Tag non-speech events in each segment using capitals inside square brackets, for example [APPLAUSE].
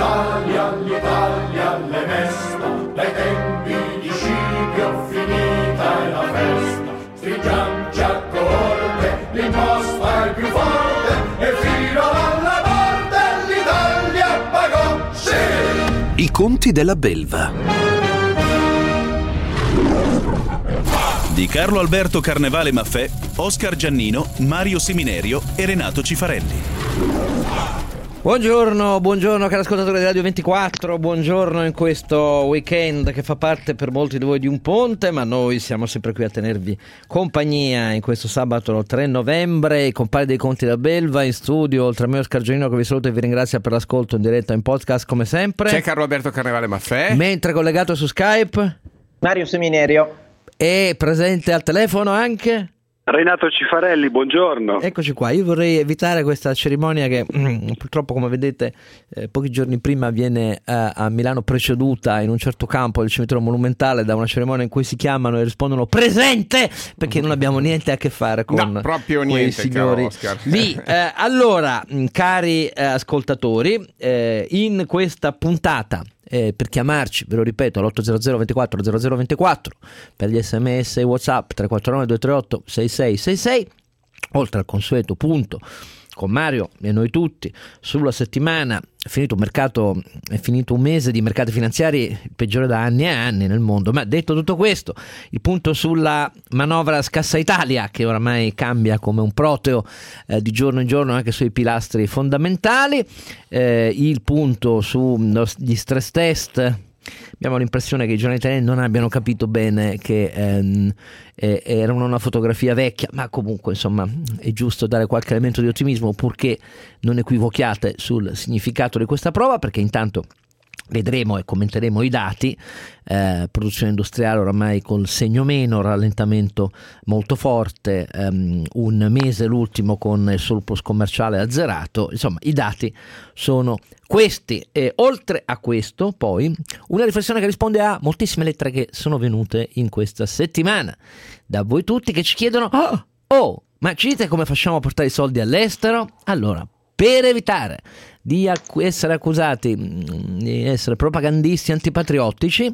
l'Italia, l'Italia le mesta, dai tempi di Scipio finita è la festa. Stringiamoci a corte, l'imposta è più forte e fino alla morte l'Italia pagò, sì! I conti della belva. Di Carlo Alberto Carnevale Maffè, Oscar Giannino, Mario Seminerio e Renato Cifarelli. Buongiorno, buongiorno cari ascoltatori di Radio 24, buongiorno in questo weekend che fa parte per molti di voi di un ponte, ma noi siamo sempre qui a tenervi compagnia in questo sabato 3 novembre, i compari dei conti da Belva in studio, oltre a me Oscar Giannino che vi saluta e vi ringrazia per l'ascolto in diretta in podcast come sempre. C'è Carlo Alberto Carnevale Maffè. Mentre collegato su Skype Mario Seminerio. e presente al telefono anche... Renato Cifarelli, buongiorno. Eccoci qua, io vorrei evitare questa cerimonia che mm, purtroppo come vedete eh, pochi giorni prima viene eh, a Milano preceduta in un certo campo del cimitero monumentale da una cerimonia in cui si chiamano e rispondono presente perché non abbiamo niente a che fare con No, proprio niente, signori Oscar. lì. Eh, allora, mh, cari eh, ascoltatori, eh, in questa puntata eh, per chiamarci, ve lo ripeto, all'800 24 0024 per gli sms e whatsapp 349 238 6666 oltre al consueto punto con Mario e noi tutti. Sulla settimana è finito un mercato è finito un mese di mercati finanziari il peggiore da anni e anni nel mondo. Ma detto tutto questo il punto sulla manovra scassa Italia che oramai cambia come un proteo eh, di giorno in giorno anche sui pilastri fondamentali eh, il punto sugli stress test Abbiamo l'impressione che i giornali italiani non abbiano capito bene che ehm, eh, erano una fotografia vecchia, ma comunque insomma è giusto dare qualche elemento di ottimismo purché non equivochiate sul significato di questa prova, perché intanto vedremo e commenteremo i dati, eh, produzione industriale oramai col segno meno, rallentamento molto forte, ehm, un mese l'ultimo con il surplus commerciale azzerato, insomma i dati sono questi. E oltre a questo poi una riflessione che risponde a moltissime lettere che sono venute in questa settimana. Da voi tutti che ci chiedono oh, oh ma ci dite come facciamo a portare i soldi all'estero? Allora, per evitare di accu- essere accusati mm, di essere propagandisti antipatriottici,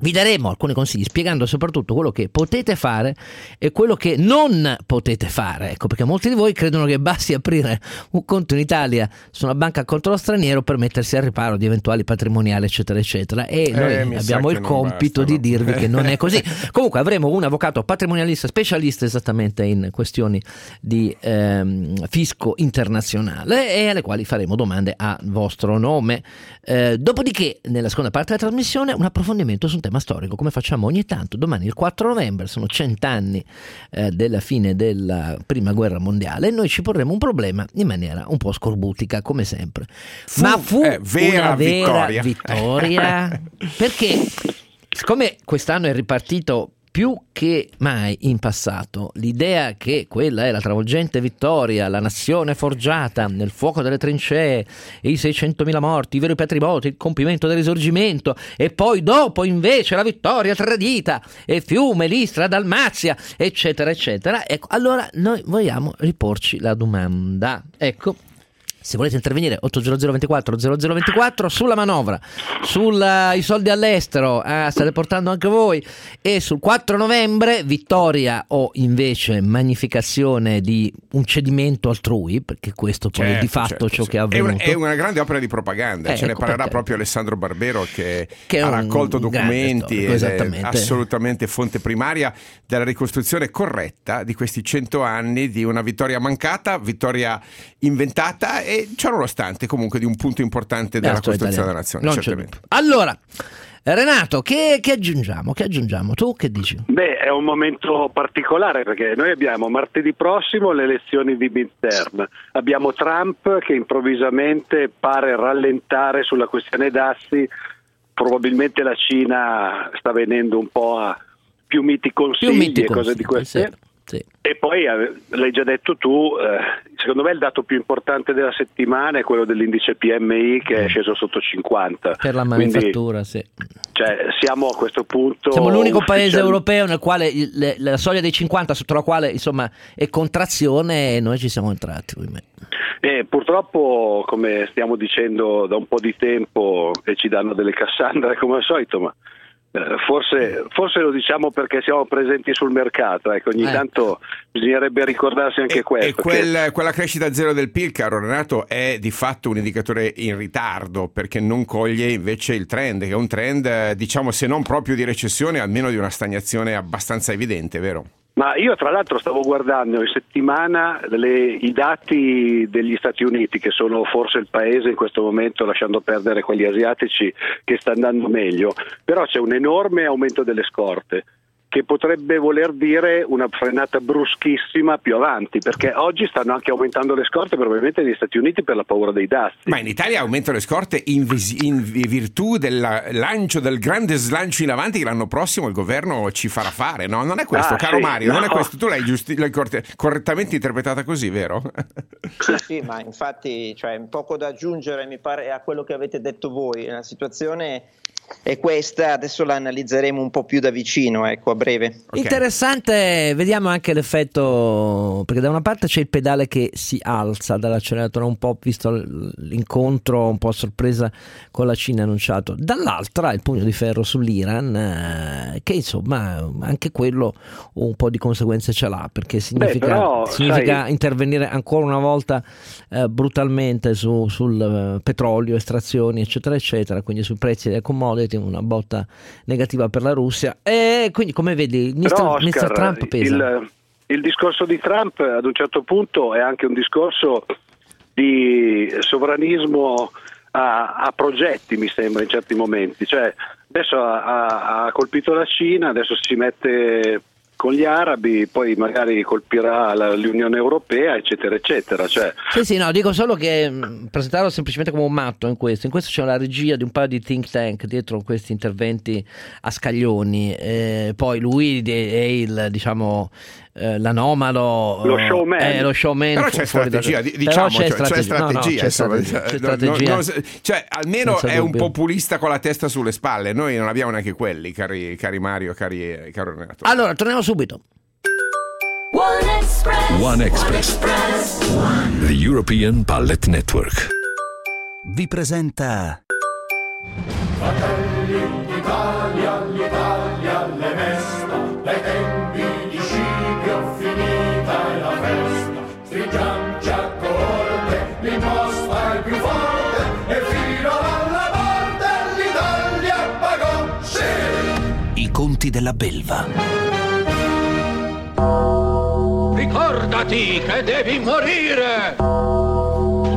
vi daremo alcuni consigli spiegando soprattutto quello che potete fare e quello che non potete fare. Ecco, perché molti di voi credono che basti aprire un conto in Italia su una banca a conto straniero per mettersi al riparo di eventuali patrimoniali, eccetera, eccetera. E noi mi sa abbiamo il compito bastano. di dirvi che non è così. [LAUGHS] Comunque avremo un avvocato patrimonialista specialista esattamente in questioni di ehm, fisco internazionale e alle quali faremo domande a vostro nome. Eh, dopodiché, nella seconda parte della trasmissione, un approfondimento su un tema storico, come facciamo ogni tanto. Domani, il 4 novembre, sono cent'anni eh, della fine della prima guerra mondiale e noi ci porremo un problema in maniera un po' scorbutica, come sempre. Ma fu eh, vera una vera vittoria. vittoria [LAUGHS] perché siccome quest'anno è ripartito più che mai in passato l'idea che quella è la travolgente vittoria, la nazione forgiata nel fuoco delle trincee, i 600.000 morti, i veri patrimoni, il compimento del risorgimento e poi dopo invece la vittoria tradita e Fiume, l'Istra, Dalmazia, eccetera, eccetera. Ecco, allora noi vogliamo riporci la domanda. Ecco, se volete intervenire 800 24 0024 sulla manovra, sui soldi all'estero, ah, state portando anche voi e sul 4 novembre vittoria o invece magnificazione di un cedimento altrui, perché questo poi è di Certo, fatto certo, ciò sì. che è È una, avvenuto. è una grande opera di propaganda, Eh, ce ne ecco parlerà perché. proprio Alessandro Barbero che, Che ha raccolto documenti storico, è assolutamente fonte primaria della ricostruzione corretta di questi cento anni di una vittoria mancata, vittoria inventata e ciononostante comunque di un punto importante della costruzione della nazione. Certamente. Allora, Renato, che, che aggiungiamo? Che aggiungiamo? Tu che dici? Beh, è un momento particolare perché noi abbiamo martedì prossimo le elezioni di midterm, abbiamo Trump che improvvisamente pare rallentare sulla questione dassi, probabilmente la Cina sta venendo un po' a più miti consigli Più miti e cose consigli, di questo. sì. Sì. E poi eh, l'hai già detto tu, eh, secondo me il dato più importante della settimana è quello dell'indice PMI che è sceso sotto 50. Per la Quindi, manifattura, sì. cioè, siamo a questo punto. Siamo l'unico paese ufficial- europeo nel quale il- le- la soglia dei 50 sotto la quale insomma è contrazione e noi ci siamo entrati. E purtroppo, come stiamo dicendo da un po' di tempo, e ci danno delle Cassandre come al solito, ma eh, forse, forse lo diciamo perché siamo presenti sul mercato. Ecco, ogni Eh. tanto bisognerebbe ricordarsi anche E, questo. e quel- quella crescita zero del PIL, caro Renato, è di fatto un indicatore in ritardo perché non coglie invece il trend, che è un trend, eh, diciamo, se non proprio di recessione, almeno di una stagnazione abbastanza evidente, vero? Ma io tra l'altro stavo guardando in settimana le- i dati degli Stati Uniti, che sono forse il paese in questo momento, lasciando perdere quelli asiatici, che sta andando meglio, però c'è un enorme aumento delle scorte che potrebbe voler dire una frenata bruschissima più avanti, perché oggi stanno anche aumentando le scorte probabilmente negli Stati Uniti per la paura dei dazi. Ma in Italia aumentano le scorte in, vis- in vi- virtù del lancio, del grande slancio in avanti che l'anno prossimo il governo ci farà fare, no? Non è questo, Ah, caro sì, Mario, non è no. questo. Tu l'hai, giusti- l'hai correttamente interpretata così, vero? [LAUGHS] Sì, sì, ma infatti c'è poco da aggiungere, mi pare, a quello che avete detto voi. La situazione è questa, adesso la analizzeremo un po' più da vicino, ecco, breve. Ok. Interessante, vediamo anche l'effetto, perché da una parte c'è il pedale che si alza dall'acceleratore un po', visto l'incontro un po' a sorpresa con la Cina annunciato, dall'altra il pugno di ferro sull'Iran, eh, che insomma anche quello un po' di conseguenze ce l'ha, perché significa, però, significa sai- intervenire ancora una volta eh, brutalmente su- sul eh, petrolio, estrazioni eccetera eccetera, quindi sui prezzi delle commodity, una botta negativa per la Russia e quindi come vedi il Mr. Però, Mr. Oscar, Trump pesa. Il, il discorso di Trump ad un certo punto è anche un discorso di sovranismo a, a progetti, mi sembra, in certi momenti. Cioè, adesso ha, ha- ha colpito la Cina, adesso si mette con gli arabi, poi magari colpirà la- l'Unione Europea, eccetera, eccetera. Cioè, Sì, sì, no, dico solo che mh, presentarlo semplicemente come un matto in questo. In questo c'è la regia di un paio di think tank dietro questi interventi a scaglioni. Eh, poi lui è il, diciamo, eh, l'anomalo. Lo eh, showman. È lo showman. Però c'è da- strategia, Però diciamo, c'è cioè, c'è strategia. No, no, strategia, c'è insomma, strategia, c'è strategia. no, cioè, almeno Senza è un dubbio. populista con la testa sulle spalle, noi non abbiamo neanche quelli, cari, cari Mario, cari, caro Renato. Allora, torniamo subito. One Express. One Express. The European Pallet Network. vi presenta Fratelli d'Italia, della belva. Ricordati che devi morire!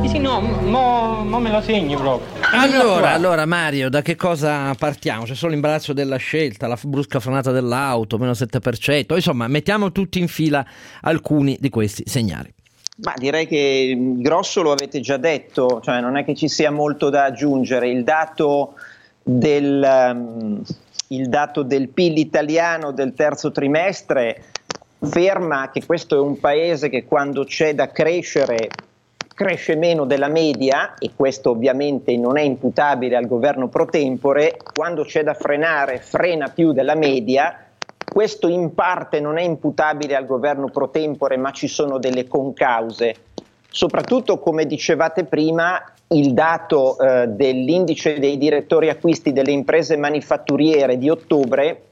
Sì, sì, no, mo, mo me la segni proprio. Allora, allora, Mario, da che cosa partiamo? C'è solo l'imbarazzo della scelta, la brusca frenata dell'auto, meno 7%. Insomma, mettiamo tutti in fila alcuni di questi segnali. Ma direi che il grosso lo avete già detto, cioè non è che ci sia molto da aggiungere. Il dato del, ehm, il dato del PIL italiano del terzo trimestre ferma che questo è un paese che quando c'è da crescere cresce meno della media e questo ovviamente non è imputabile al governo pro tempore, quando c'è da frenare frena più della media, questo in parte non è imputabile al governo pro tempore ma ci sono delle concause. Soprattutto come dicevate prima il dato eh, dell'indice dei direttori acquisti delle imprese manifatturiere di ottobre,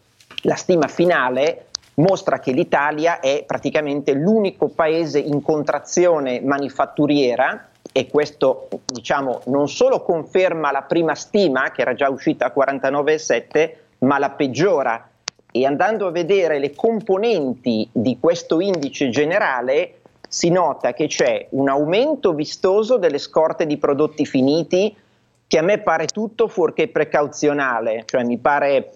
la stima finale mostra che l'Italia è praticamente l'unico paese in contrazione manifatturiera e questo diciamo non solo conferma la prima stima che era già uscita a 49,7 ma la peggiora. E andando a vedere le componenti di questo indice generale si nota che c'è un aumento vistoso delle scorte di prodotti finiti che a me pare tutto fuorché precauzionale, cioè mi pare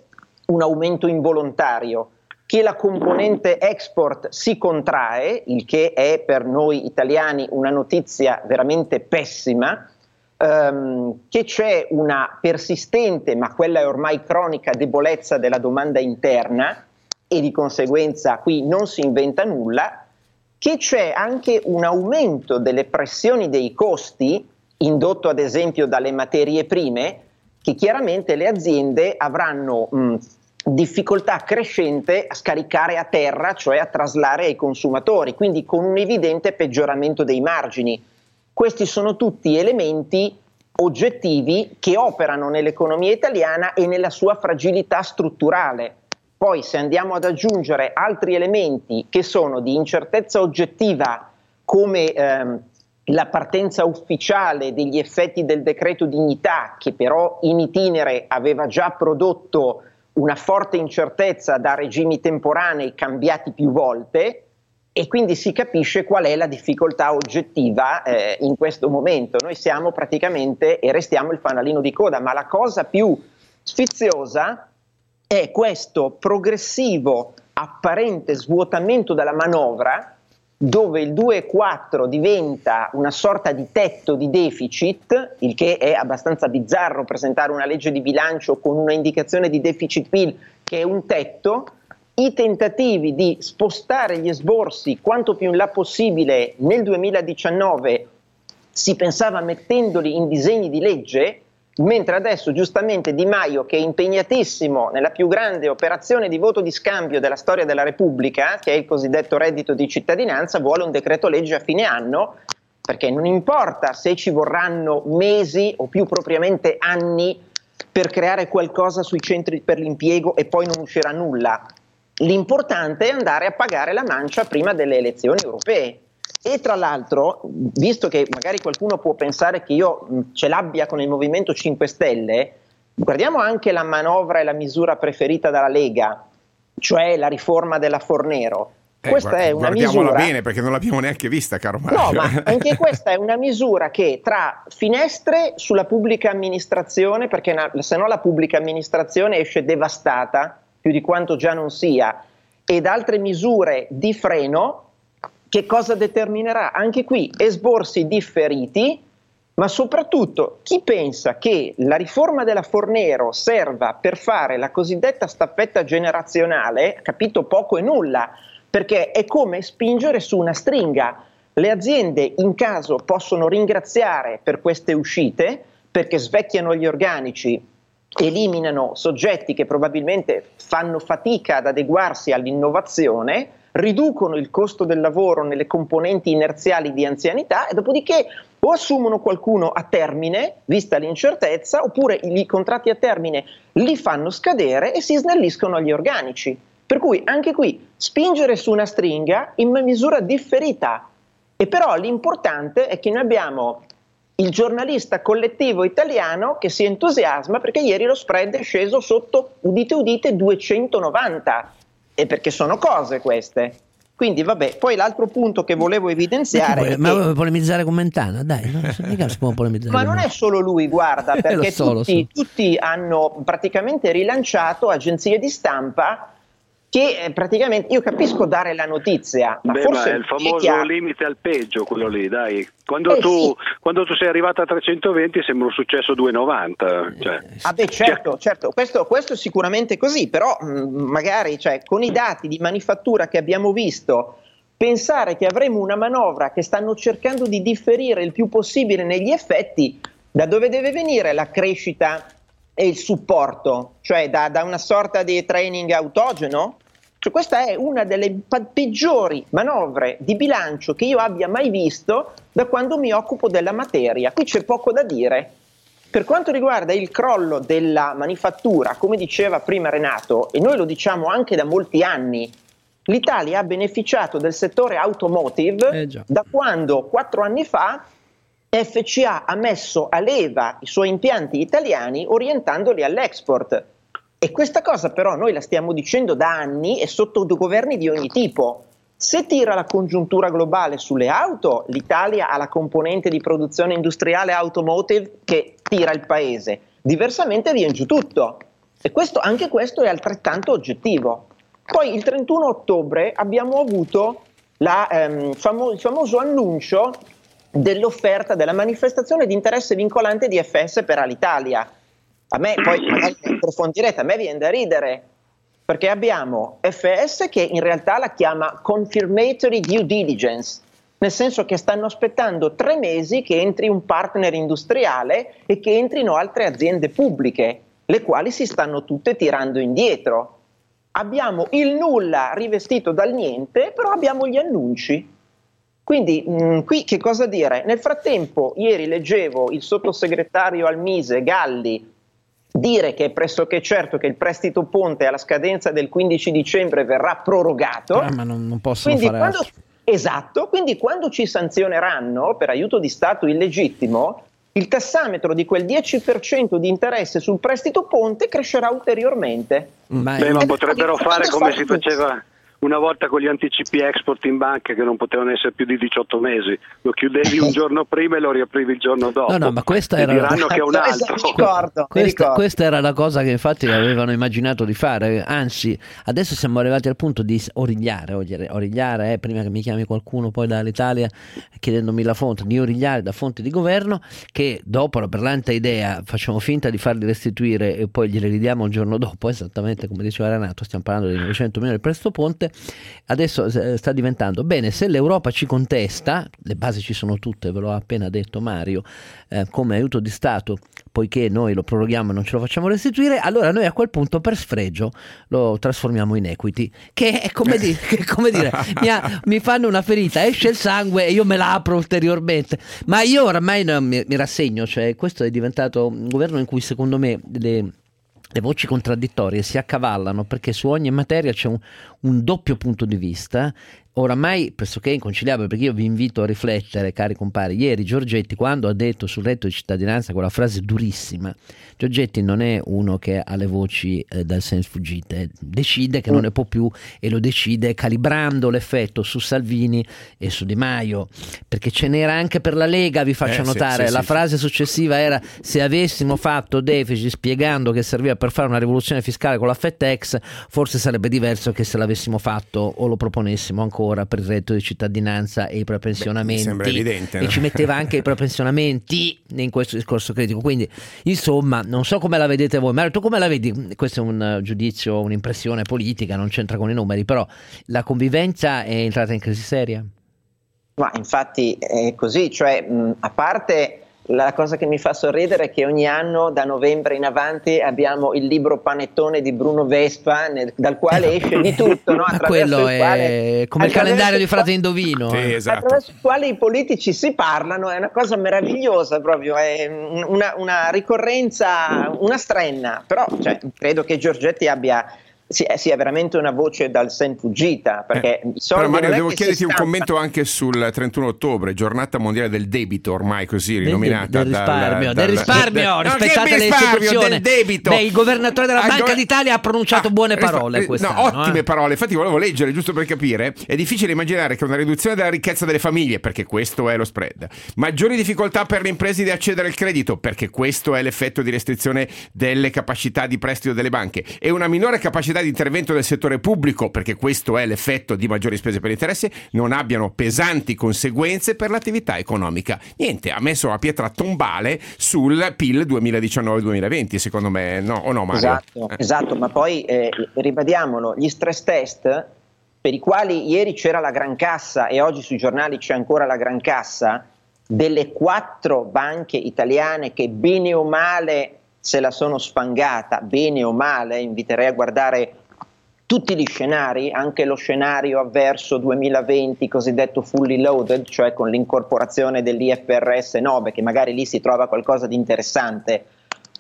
un aumento involontario. Che la componente export si contrae, il che è per noi italiani una notizia veramente pessima, ehm, che c'è una persistente, ma quella è ormai cronica, debolezza della domanda interna e di conseguenza qui non si inventa nulla, che c'è anche un aumento delle pressioni dei costi, indotto ad esempio dalle materie prime, che chiaramente le aziende avranno mh, difficoltà crescente a scaricare a terra, cioè a traslare ai consumatori, quindi con un evidente peggioramento dei margini. Questi sono tutti elementi oggettivi che operano nell'economia italiana e nella sua fragilità strutturale. Poi se andiamo ad aggiungere altri elementi che sono di incertezza oggettiva come ehm, la partenza ufficiale degli effetti del decreto dignità, che però in itinere aveva già prodotto una forte incertezza da regimi temporanei cambiati più volte, e quindi si capisce qual è la difficoltà oggettiva eh, in questo momento. Noi siamo praticamente e restiamo il fanalino di coda, ma la cosa più sfiziosa è questo progressivo apparente svuotamento della manovra dove il 2,4 diventa una sorta di tetto di deficit, il che è abbastanza bizzarro presentare una legge di bilancio con una indicazione di deficit PIL che è un tetto, i tentativi di spostare gli esborsi quanto più in là possibile nel 2019 si pensava mettendoli in disegni di legge, mentre adesso giustamente Di Maio, che è impegnatissimo nella più grande operazione di voto di scambio della storia della Repubblica, che è il cosiddetto reddito di cittadinanza, vuole un decreto legge a fine anno, perché non importa se ci vorranno mesi o più propriamente anni per creare qualcosa sui centri per l'impiego e poi non uscirà nulla. L'importante è andare a pagare la mancia prima delle elezioni europee. E tra l'altro, visto che magari qualcuno può pensare che io ce l'abbia con il Movimento 5 Stelle, guardiamo anche la manovra e la misura preferita dalla Lega, cioè la riforma della Fornero. Eh, questa guarda- è una guardiamola misura bene perché non l'abbiamo neanche vista, caro Mario. No, ma [LAUGHS] anche questa è una misura che tra finestre sulla pubblica amministrazione, perché na- se no la pubblica amministrazione esce devastata, più di quanto già non sia, ed altre misure di freno, che cosa determinerà? Anche qui esborsi differiti, ma soprattutto chi pensa che la riforma della Fornero serva per fare la cosiddetta staffetta generazionale, ha capito poco e nulla, perché è come spingere su una stringa. Le aziende in caso possono ringraziare per queste uscite perché svecchiano gli organici, eliminano soggetti che probabilmente fanno fatica ad adeguarsi all'innovazione, riducono il costo del lavoro nelle componenti inerziali di anzianità e dopodiché o assumono qualcuno a termine, vista l'incertezza, oppure i contratti a termine li fanno scadere e si snelliscono gli organici. Per cui anche qui spingere su una stringa in misura differita. E però l'importante è che noi abbiamo il giornalista collettivo italiano che si entusiasma perché ieri lo spread è sceso sotto, udite udite, 290. E perché sono cose queste. Quindi vabbè, poi l'altro punto che volevo evidenziare è Ma che- vuoi polemizzare con Mentana? Dai, non mica si può polemizzare. ma non me. è solo lui, guarda, [LAUGHS] perché so, tutti, so. tutti hanno praticamente rilanciato agenzie di stampa che eh, praticamente, io capisco dare la notizia, ma Beh, forse ma è il chi famoso ha- limite al peggio quello lì, dai. Quando, Eh, tu, sì. quando tu sei arrivato a 320 sembra un successo 290. Cioè. Ah beh certo, certo, questo, questo è sicuramente così, però mh, magari cioè, con i dati di manifattura che abbiamo visto, pensare che avremo una manovra che stanno cercando di differire il più possibile negli effetti, da dove deve venire la crescita e il supporto? Cioè da, da una sorta di training autogeno? Cioè, questa è una delle peggiori manovre di bilancio che io abbia mai visto da quando mi occupo della materia. Qui c'è poco da dire. Per quanto riguarda il crollo della manifattura, come diceva prima Renato, e noi lo diciamo anche da molti anni, l'Italia ha beneficiato del settore automotive Eh da quando quattro anni fa FCA ha messo a leva i suoi impianti italiani orientandoli all'export. E questa cosa però noi la stiamo dicendo da anni e sotto governi di ogni tipo. Se tira la congiuntura globale sulle auto, l'Italia ha la componente di produzione industriale automotive che tira il paese. Diversamente viene giù tutto. E questo, anche questo è altrettanto oggettivo. Poi il 31 ottobre abbiamo avuto la, ehm, famo- il famoso annuncio dell'offerta della manifestazione di interesse vincolante di FS per Alitalia. A me poi magari approfondirete, a me viene da ridere. perché abbiamo FS che in realtà la chiama confirmatory due diligence, nel senso che stanno aspettando tre mesi che entri un partner industriale e che entrino altre aziende pubbliche, le quali si stanno tutte tirando indietro. Abbiamo il nulla rivestito dal niente, però abbiamo gli annunci. Quindi mh, qui che cosa dire? Nel frattempo, ieri leggevo il sottosegretario al Mise Galli dire che è pressoché certo che il prestito ponte alla scadenza del 15 dicembre verrà prorogato. Ah, ma non, non possono Quindi fare quando, esatto, quindi quando ci sanzioneranno per aiuto di Stato illegittimo, il tassametro di quel 10% di interesse sul prestito ponte crescerà ulteriormente. Ma, Beh, ma Eh, potrebbero fare come si faceva una volta con gli anticipi export in banca che non potevano essere più di 18 mesi. Lo chiudevi un [LAUGHS] giorno prima e lo riaprivi il giorno dopo. No, no, ma questa era- diranno che è un [LAUGHS] altro. mi ricordo, Questa, ricordo. questa era la cosa che infatti avevano immaginato di fare, anzi adesso siamo arrivati al punto di origliare, origliare, origliare eh, prima che mi chiami qualcuno poi dall'Italia chiedendomi la fonte, di origliare da fonte di governo che dopo la brillante idea facciamo finta di farli restituire e poi glieli ridiamo il giorno dopo, esattamente come diceva Renato, stiamo parlando di 900 milioni per presto ponte, adesso eh, sta diventando. Bene, se l'Europa ci contesta, le basi ci sono tutte, ve l'ho appena detto Mario, eh, come aiuto di Stato, poiché noi lo proroghiamo e non ce lo facciamo restituire, allora noi a quel punto per sfregio lo trasformiamo in equity, che è come, [LAUGHS] di- che è come dire, mi, ha- mi fanno una ferita, esce il sangue e io me la apro ulteriormente, ma io oramai mi, mi rassegno, cioè questo è diventato un governo in cui secondo me le le voci contraddittorie si accavallano perché su ogni materia c'è un, un doppio punto di vista, oramai pressoché inconciliabile, perché io vi invito a riflettere, cari compari. Ieri Giorgetti, quando ha detto sul reddito di cittadinanza quella frase durissima, Giorgetti non è uno che ha le voci eh, dal senso fuggite, decide che non ne può più e lo decide calibrando l'effetto su Salvini e su Di Maio, perché ce n'era anche per la Lega, vi faccio Eh, sì, notare, sì, la sì, frase successiva era se avessimo fatto deficit spiegando che serviva per fare una rivoluzione fiscale con la FedEx, forse sarebbe diverso che se l'avessimo fatto o lo proponessimo ancora per il reddito di cittadinanza e i prepensionamenti. mi sembra evidente, E no? ci metteva anche i prepensionamenti in questo discorso critico. Quindi, insomma, non so come la vedete voi, Mario, tu come la vedi? Questo è un eh, giudizio, un'impressione politica, non c'entra con i numeri, però la convivenza è entrata in crisi seria? Ma infatti è così, cioè mh, a parte la cosa che mi fa sorridere è che ogni anno da novembre in avanti abbiamo il libro panettone di Bruno Vespa nel- dal quale esce di tutto, no? [LAUGHS] Quello il quale- è come il calendario di Frate Indovino. Sì, eh. esatto. attraverso il quale i politici si parlano, è una cosa meravigliosa proprio, è un- una, una ricorrenza, una strenna, però cioè, credo che Giorgetti abbia sia, sia veramente una voce dal sen fuggita, perché Eh, i soldi Però Mario è devo chiederti un commento anche sul 31 ottobre, giornata mondiale del debito, ormai così Del- rinominata del risparmio, dal, del dal- risparmio, [LAUGHS] No, rispettate le risparmio, istituzioni. del debito. Beh, il governatore della Ah, Banca d'Italia ha pronunciato buone rispa- parole eh, quest'anno, No, ottime eh. parole. Infatti volevo leggere giusto per capire. È difficile immaginare che una riduzione della ricchezza delle famiglie, perché questo è lo spread, maggiori difficoltà per le imprese di accedere al credito, perché questo è l'effetto di restrizione delle capacità di prestito delle banche, e una minore capacità di intervento del settore pubblico, perché questo è l'effetto di maggiori spese per interessi, non abbiano pesanti conseguenze per l'attività economica. Niente, ha messo la pietra tombale sul PIL 2019-2020, secondo me, no o no Mario? Esatto, Eh. esatto, ma poi eh, ribadiamolo, gli stress test per i quali ieri c'era la gran cassa e oggi sui giornali c'è ancora la gran cassa, delle quattro banche italiane che bene o male se la sono sfangata, bene o male, inviterei a guardare tutti gli scenari, anche lo scenario avverso 2020, cosiddetto fully loaded, cioè con l'incorporazione dell'IFRS 9, che magari lì si trova qualcosa di interessante.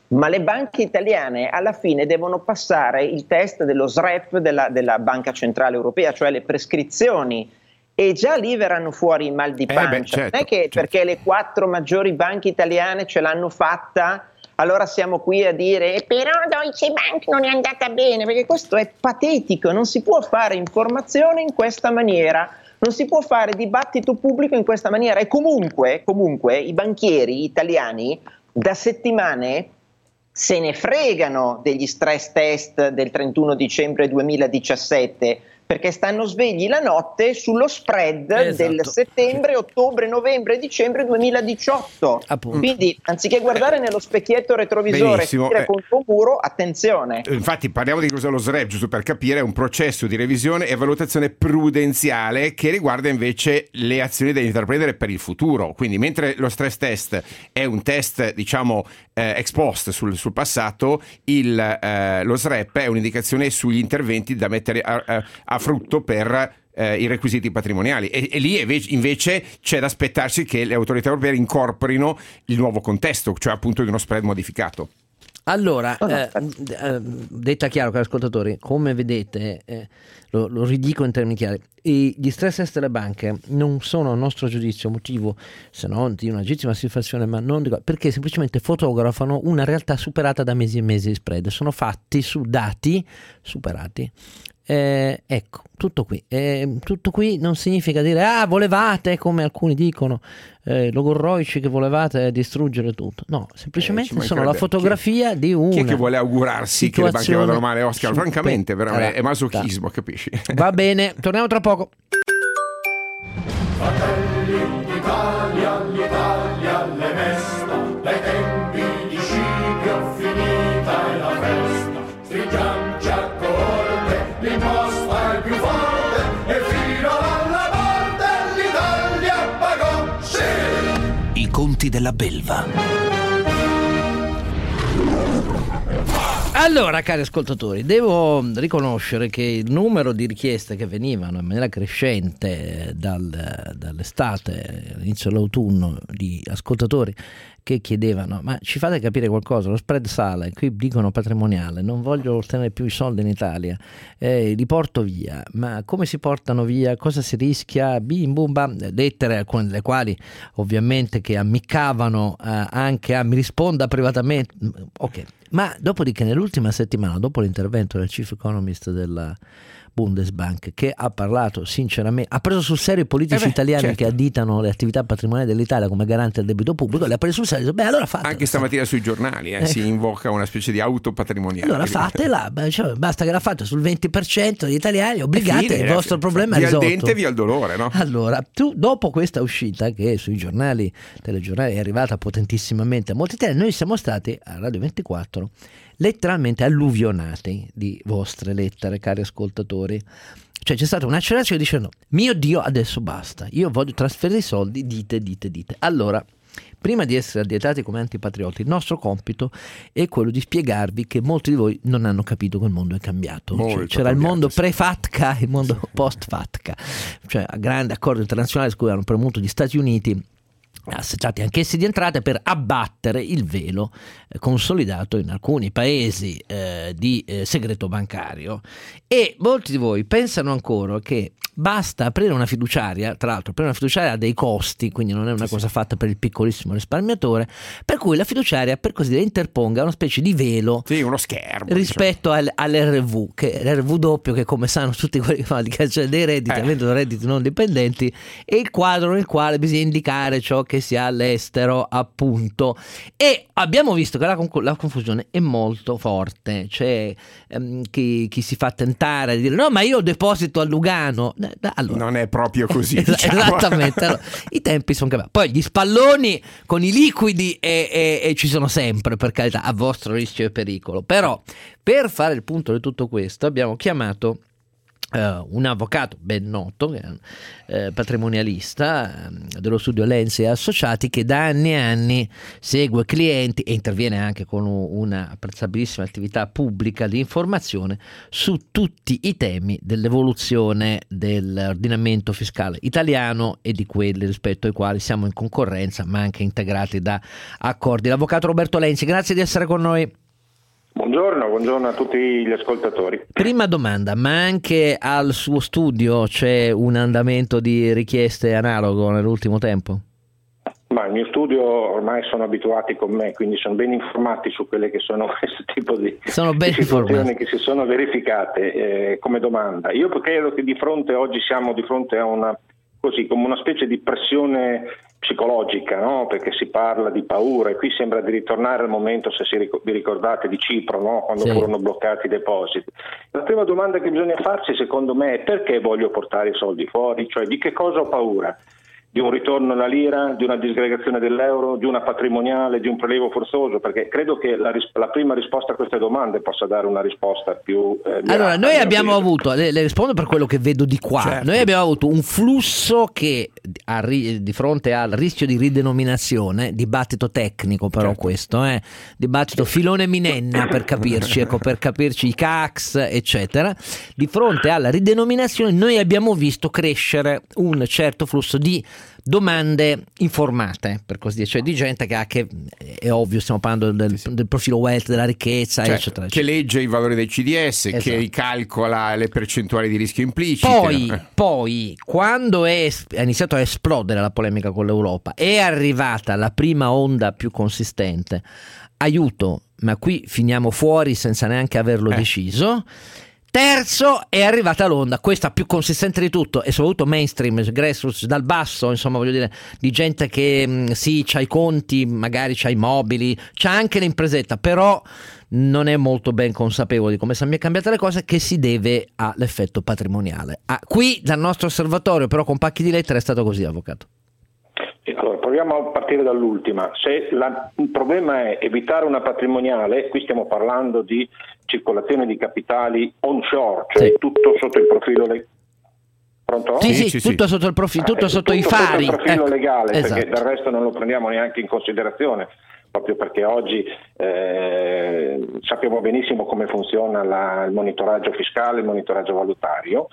Ma le banche italiane alla fine devono passare il test dello SREP della, della Banca Centrale Europea, cioè le prescrizioni, e già lì verranno fuori i mal di Eh beh, pancia. certo, non è che certo. perché le quattro maggiori banche italiane ce l'hanno fatta, allora siamo qui a dire "Eh, però Deutsche Bank non è andata bene, perché questo è patetico, non si può fare informazione in questa maniera. Non si può fare dibattito pubblico in questa maniera e comunque, comunque i banchieri italiani da settimane se ne fregano degli stress test del 31 dicembre 2017 perché stanno svegli la notte sullo spread Esatto. del settembre, ottobre, novembre, dicembre 2018. Appunto. Quindi, anziché guardare nello specchietto retrovisore e tira eh. contro un muro, attenzione. Infatti parliamo di cosa lo SREP, giusto per capire, è un processo di revisione e valutazione prudenziale che riguarda invece le azioni da intraprendere per il futuro. Quindi mentre lo stress test è un test, diciamo, eh, ex post sul, sul passato, il, eh, lo SREP è un'indicazione sugli interventi da mettere a, a- a frutto per eh, i requisiti patrimoniali e, e lì invece- invece c'è da aspettarsi che le autorità europee incorporino il nuovo contesto, cioè appunto di uno spread modificato. Allora, No, no, eh, eh, detta chiaro, cari ascoltatori, come vedete, eh, lo, lo ridico in termini chiari, i- gli stress test delle banche non sono a nostro giudizio motivo se non di una legittima soddisfazione, ma non di, perché semplicemente fotografano una realtà superata da mesi e mesi di spread, sono fatti su dati superati. Eh, ecco, tutto qui. Eh, tutto qui non significa dire ah, volevate, come alcuni dicono, eh, logorroici che volevate distruggere tutto. No, semplicemente Eh, ci sono la fotografia di una Chi è che vuole augurarsi che le banche vadano male, Oscar? Francamente, veramente, è superata. masochismo, capisci? [LAUGHS] Va bene, torniamo tra poco. Fratelli d'Italia, l'Italia le mesta, sì! I conti della belva. Allora, cari ascoltatori, devo riconoscere che il numero di richieste che venivano in maniera crescente dal- dall'estate, all'inizio dell'autunno, di ascoltatori che chiedevano ma ci fate capire qualcosa, lo spread sale, qui dicono patrimoniale, non voglio ottenere più i soldi in Italia, eh, li porto via, ma come si portano via, cosa si rischia, bim bum bam, lettere alcune delle quali ovviamente che ammiccavano eh, anche a mi risponda privatamente, ok, ma dopodiché nell'ultima settimana, dopo l'intervento del chief economist della Bundesbank, che ha parlato sinceramente, ha preso sul serio i politici Eh beh, italiani certo. che additano le attività patrimoniali dell'Italia come garante del debito pubblico, le ha preso sul serio, beh allora fatela. Anche stamattina sui giornali eh, Eh. si invoca una specie di auto patrimoniale. Allora fatela, cioè, basta che la fate sul 20% degli italiani, obbligate, Fine, il vostro eh, problema è via il risolto. dente, via il dolore, no? Allora, tu dopo questa uscita che sui giornali, telegiornali è arrivata potentissimamente a molti italiani, noi siamo stati a Radio 24 letteralmente alluvionati di vostre lettere, cari ascoltatori. Cioè c'è stata un'accelerazione dicendo mio Dio adesso basta, io voglio trasferire i soldi, dite, dite, dite. Allora, prima di essere addietati come antipatrioti, il nostro compito è quello di spiegarvi che molti di voi non hanno capito che il mondo è cambiato. Cioè, c'era il mondo pre-FATCA e il mondo post-FATCA, cioè a grande accordo internazionale su cui hanno premuto gli Stati Uniti associati anch'essi di entrate per abbattere il velo eh, consolidato in alcuni paesi eh, di eh, segreto bancario e molti di voi pensano ancora che basta aprire una fiduciaria, tra l'altro aprire una fiduciaria ha dei costi, quindi non è una cosa fatta per il piccolissimo risparmiatore, per cui la fiduciaria per così dire interponga una specie di velo Sì, uno schermo. rispetto al- all'RV, che è l'RV doppio che come sanno tutti quelli che fanno la dichiarazione dei redditi, Eh. avendo redditi non dipendenti, è il quadro nel quale bisogna indicare ciò che si ha all'estero, appunto. E abbiamo visto che la, concu- la confusione è molto forte, c'è ehm, chi, chi si fa tentare a dire no ma io deposito a Lugano. Allora, Non è proprio così. [LAUGHS] Es- diciamo. Esattamente, allora, i tempi sono cambiati. Poi gli spalloni con i liquidi e, e- e ci sono sempre, per carità, a vostro rischio e pericolo. Però per fare il punto di tutto questo abbiamo chiamato eh, un avvocato ben noto, un, eh, patrimonialista eh, dello studio Lenzi e Associati, che da anni e anni segue clienti e interviene anche con una apprezzabilissima attività pubblica di informazione su tutti i temi dell'evoluzione dell'ordinamento fiscale italiano e di quelli rispetto ai quali siamo in concorrenza, ma anche integrati da accordi. L'avvocato Roberto Lenzi, grazie di essere con noi. Buongiorno, buongiorno a tutti gli ascoltatori. Prima domanda, ma anche al suo studio c'è un andamento di richieste analogo nell'ultimo tempo? Ma il mio studio ormai sono abituati con me, quindi sono ben informati su quelle che sono [LAUGHS] questo tipo di, Sono ben di situazioni informati. che si sono verificate eh, come domanda. Io credo che di fronte oggi siamo di fronte a una così come una specie di pressione psicologica, no? perché si parla di paura e qui sembra di ritornare al momento, se ric- vi ricordate, di Cipro, no? quando Sì. furono bloccati i depositi. La prima domanda che bisogna farsi, secondo me, è perché voglio portare i soldi fuori, cioè di che cosa ho paura? Di un ritorno alla lira, di una disgregazione dell'euro, di una patrimoniale, di un prelievo forzoso? Perché credo che la, ris- la prima risposta a queste domande possa dare una risposta più... eh, mirata, Allora, noi abbiamo avuto, le, le rispondo per quello che vedo di qua, Certo. noi abbiamo avuto un flusso che ri- di fronte al rischio di ridenominazione, dibattito tecnico però Certo. questo, eh, dibattito filone minenna per capirci, ecco, per capirci i CAX, eccetera, di fronte alla ridenominazione noi abbiamo visto crescere un certo flusso di domande informate, per così dire, cioè di gente che ha che, è ovvio, stiamo parlando del, del profilo wealth, della ricchezza, Cioè, eccetera, che eccetera. legge i valori dei CDS, Esatto. che calcola le percentuali di rischio implicite. Poi, Eh. [LAUGHS] poi, quando è, è iniziato a esplodere la polemica con l'Europa, è arrivata la prima onda più consistente. Aiuto, ma qui finiamo fuori senza neanche averlo Eh. deciso. Terzo è arrivata l'onda, questa più consistente di tutto e soprattutto mainstream, grassroots, dal basso, insomma voglio dire, di gente che mh, sì, c'ha i conti, magari c'ha i mobili, c'ha anche l'impresetta, però non è molto ben consapevole di come sono cambiate le cose che si deve all'effetto patrimoniale. Ah, qui dal nostro osservatorio, però con pacchi di lettere è stato così, avvocato. Allora, proviamo a partire dall'ultima. Se la- il problema è evitare una patrimoniale, qui stiamo parlando di circolazione di capitali onshore, cioè Sì. tutto sotto il profilo le- Pronto? Sì, Sì, sì, sì, sì. tutto sotto il profilo, Ah, tutto eh, sotto i tutto fari. Sotto il profilo Ecco, legale, perché esatto. del resto non lo prendiamo neanche in considerazione, proprio perché oggi eh, sappiamo benissimo come funziona la- il monitoraggio fiscale, il monitoraggio valutario.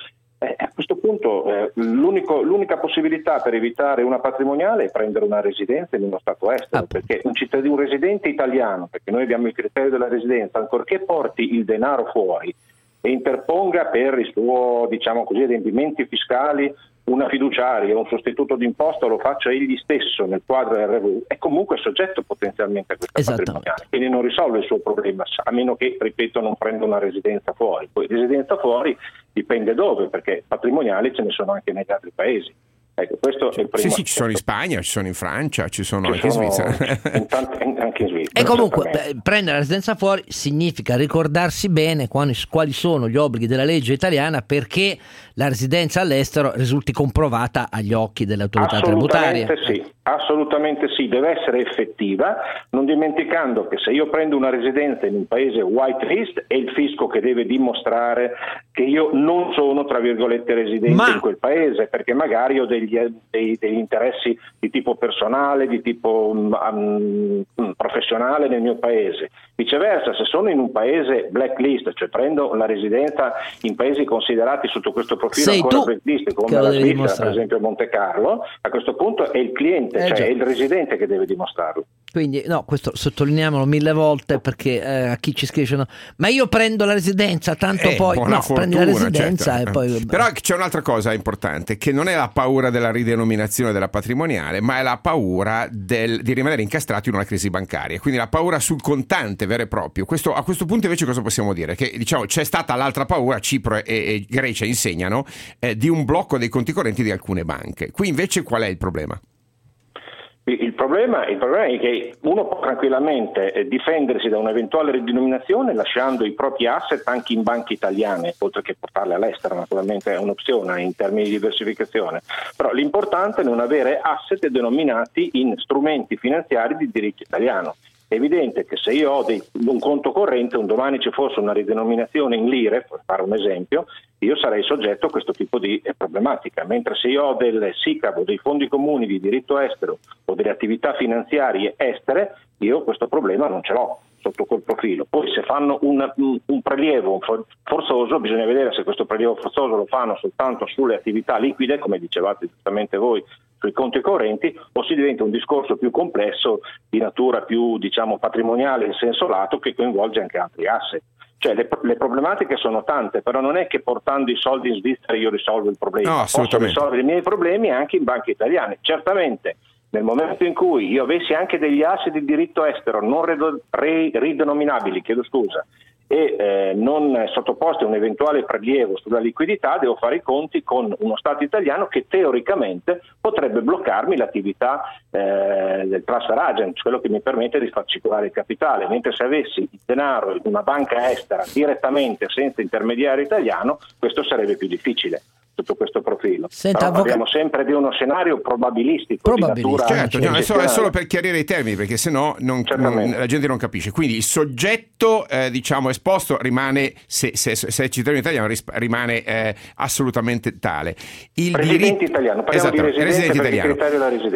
Eh, a questo punto eh, l'unica possibilità per evitare una patrimoniale è prendere una residenza in uno Stato estero, Ah. perché un cittadino un residente italiano, perché noi abbiamo il criterio della residenza, ancorché porti il denaro fuori e interponga per i suoi diciamo così, adempimenti fiscali una fiduciaria, un sostituto d'imposta lo faccia egli stesso nel quadro RV, è comunque soggetto potenzialmente a questa patrimoniale, quindi non risolve il suo problema, a meno che, ripeto, non prenda una residenza fuori. Poi residenza fuori dipende dove, perché patrimoniali ce ne sono anche negli altri paesi. Ecco, questo è il Sì, primo sì, ci sono in Spagna, ci sono in Francia, ci sono Ci anche in sono Svizzera. in tanti- in- anche in Svizzera. E comunque beh, prendere la residenza fuori significa ricordarsi bene quali, quali sono gli obblighi della legge italiana perché la residenza all'estero risulti comprovata agli occhi delle autorità tributarie. Assolutamente sì, assolutamente sì, deve essere effettiva, non dimenticando che se io prendo una residenza in un paese white list è il fisco che deve dimostrare che io non sono, tra virgolette, residente Ma- in quel paese, perché magari ho degli, dei- degli interessi di tipo personale, di tipo mm, mm, professionale nel mio paese. Viceversa, se sono in un paese blacklist, cioè prendo la residenza in paesi considerati sotto questo profilo Sei ancora blacklist, come la Svizzera, per esempio Monte Carlo, a questo punto è il cliente, Eh, cioè già. è il residente che deve dimostrarlo. Quindi, no, questo sottolineiamolo mille volte perché eh, a chi ci scrive, no, ma io prendo la residenza, tanto Eh, poi. No, prendi la fortuna, residenza certo. e poi. [LAUGHS] Però c'è un'altra cosa importante, che non è la paura della ridenominazione della patrimoniale, ma è la paura del- di rimanere incastrati in una crisi bancaria, quindi la paura sul contante vero e proprio. Questo- a questo punto invece cosa possiamo dire? Che diciamo, c'è stata l'altra paura, Cipro e, e Grecia insegnano, eh, di un blocco dei conti correnti di alcune banche. Qui invece qual è il problema? Il problema, il problema è che uno può tranquillamente eh, difendersi da un'eventuale ridenominazione lasciando i propri asset anche in banche italiane, oltre che portarle all'estero, naturalmente è un'opzione in termini di diversificazione. Però l'importante è non avere asset denominati in strumenti finanziari di diritto italiano. È evidente che se io ho dei- un conto corrente, un domani ci fosse una ridenominazione in lire, per fare un esempio, io sarei soggetto a questo tipo di eh, problematica, mentre se io ho delle SICAV o dei fondi comuni di diritto estero o delle attività finanziarie estere, io questo problema non ce l'ho sotto quel profilo. Poi se fanno un, un- prelievo for- forzoso, bisogna vedere se questo prelievo forzoso lo fanno soltanto sulle attività liquide, come dicevate giustamente voi, sui conti correnti, o si diventa un discorso più complesso di natura più diciamo, patrimoniale in senso lato che coinvolge anche altri asset. Cioè le, le problematiche sono tante, però non è che portando i soldi in Svizzera io risolvo il problema. No, Posso risolvere i miei problemi anche in banche italiane. Certamente nel momento in cui io avessi anche degli asset di diritto estero non redo- re- ridenominabili, chiedo scusa, e eh, non sottoposti a un eventuale prelievo sulla liquidità, devo fare i conti con uno Stato italiano che teoricamente potrebbe bloccarmi l'attività eh, del transfer agent, quello che mi permette di far circolare il capitale, mentre se avessi il denaro in una banca estera direttamente senza intermediario italiano, questo sarebbe più difficile sotto questo profilo. Senta, Però parliamo sempre di uno scenario probabilistico. Di natura Certo, no, è, solo, è solo per chiarire i termini, perché sennò non, non, la gente non capisce. Quindi il soggetto, eh, diciamo, esposto rimane, se, se, se è cittadino italiano, ris- rimane eh, assolutamente tale. Il Residente italiano, parliamo di il italiano.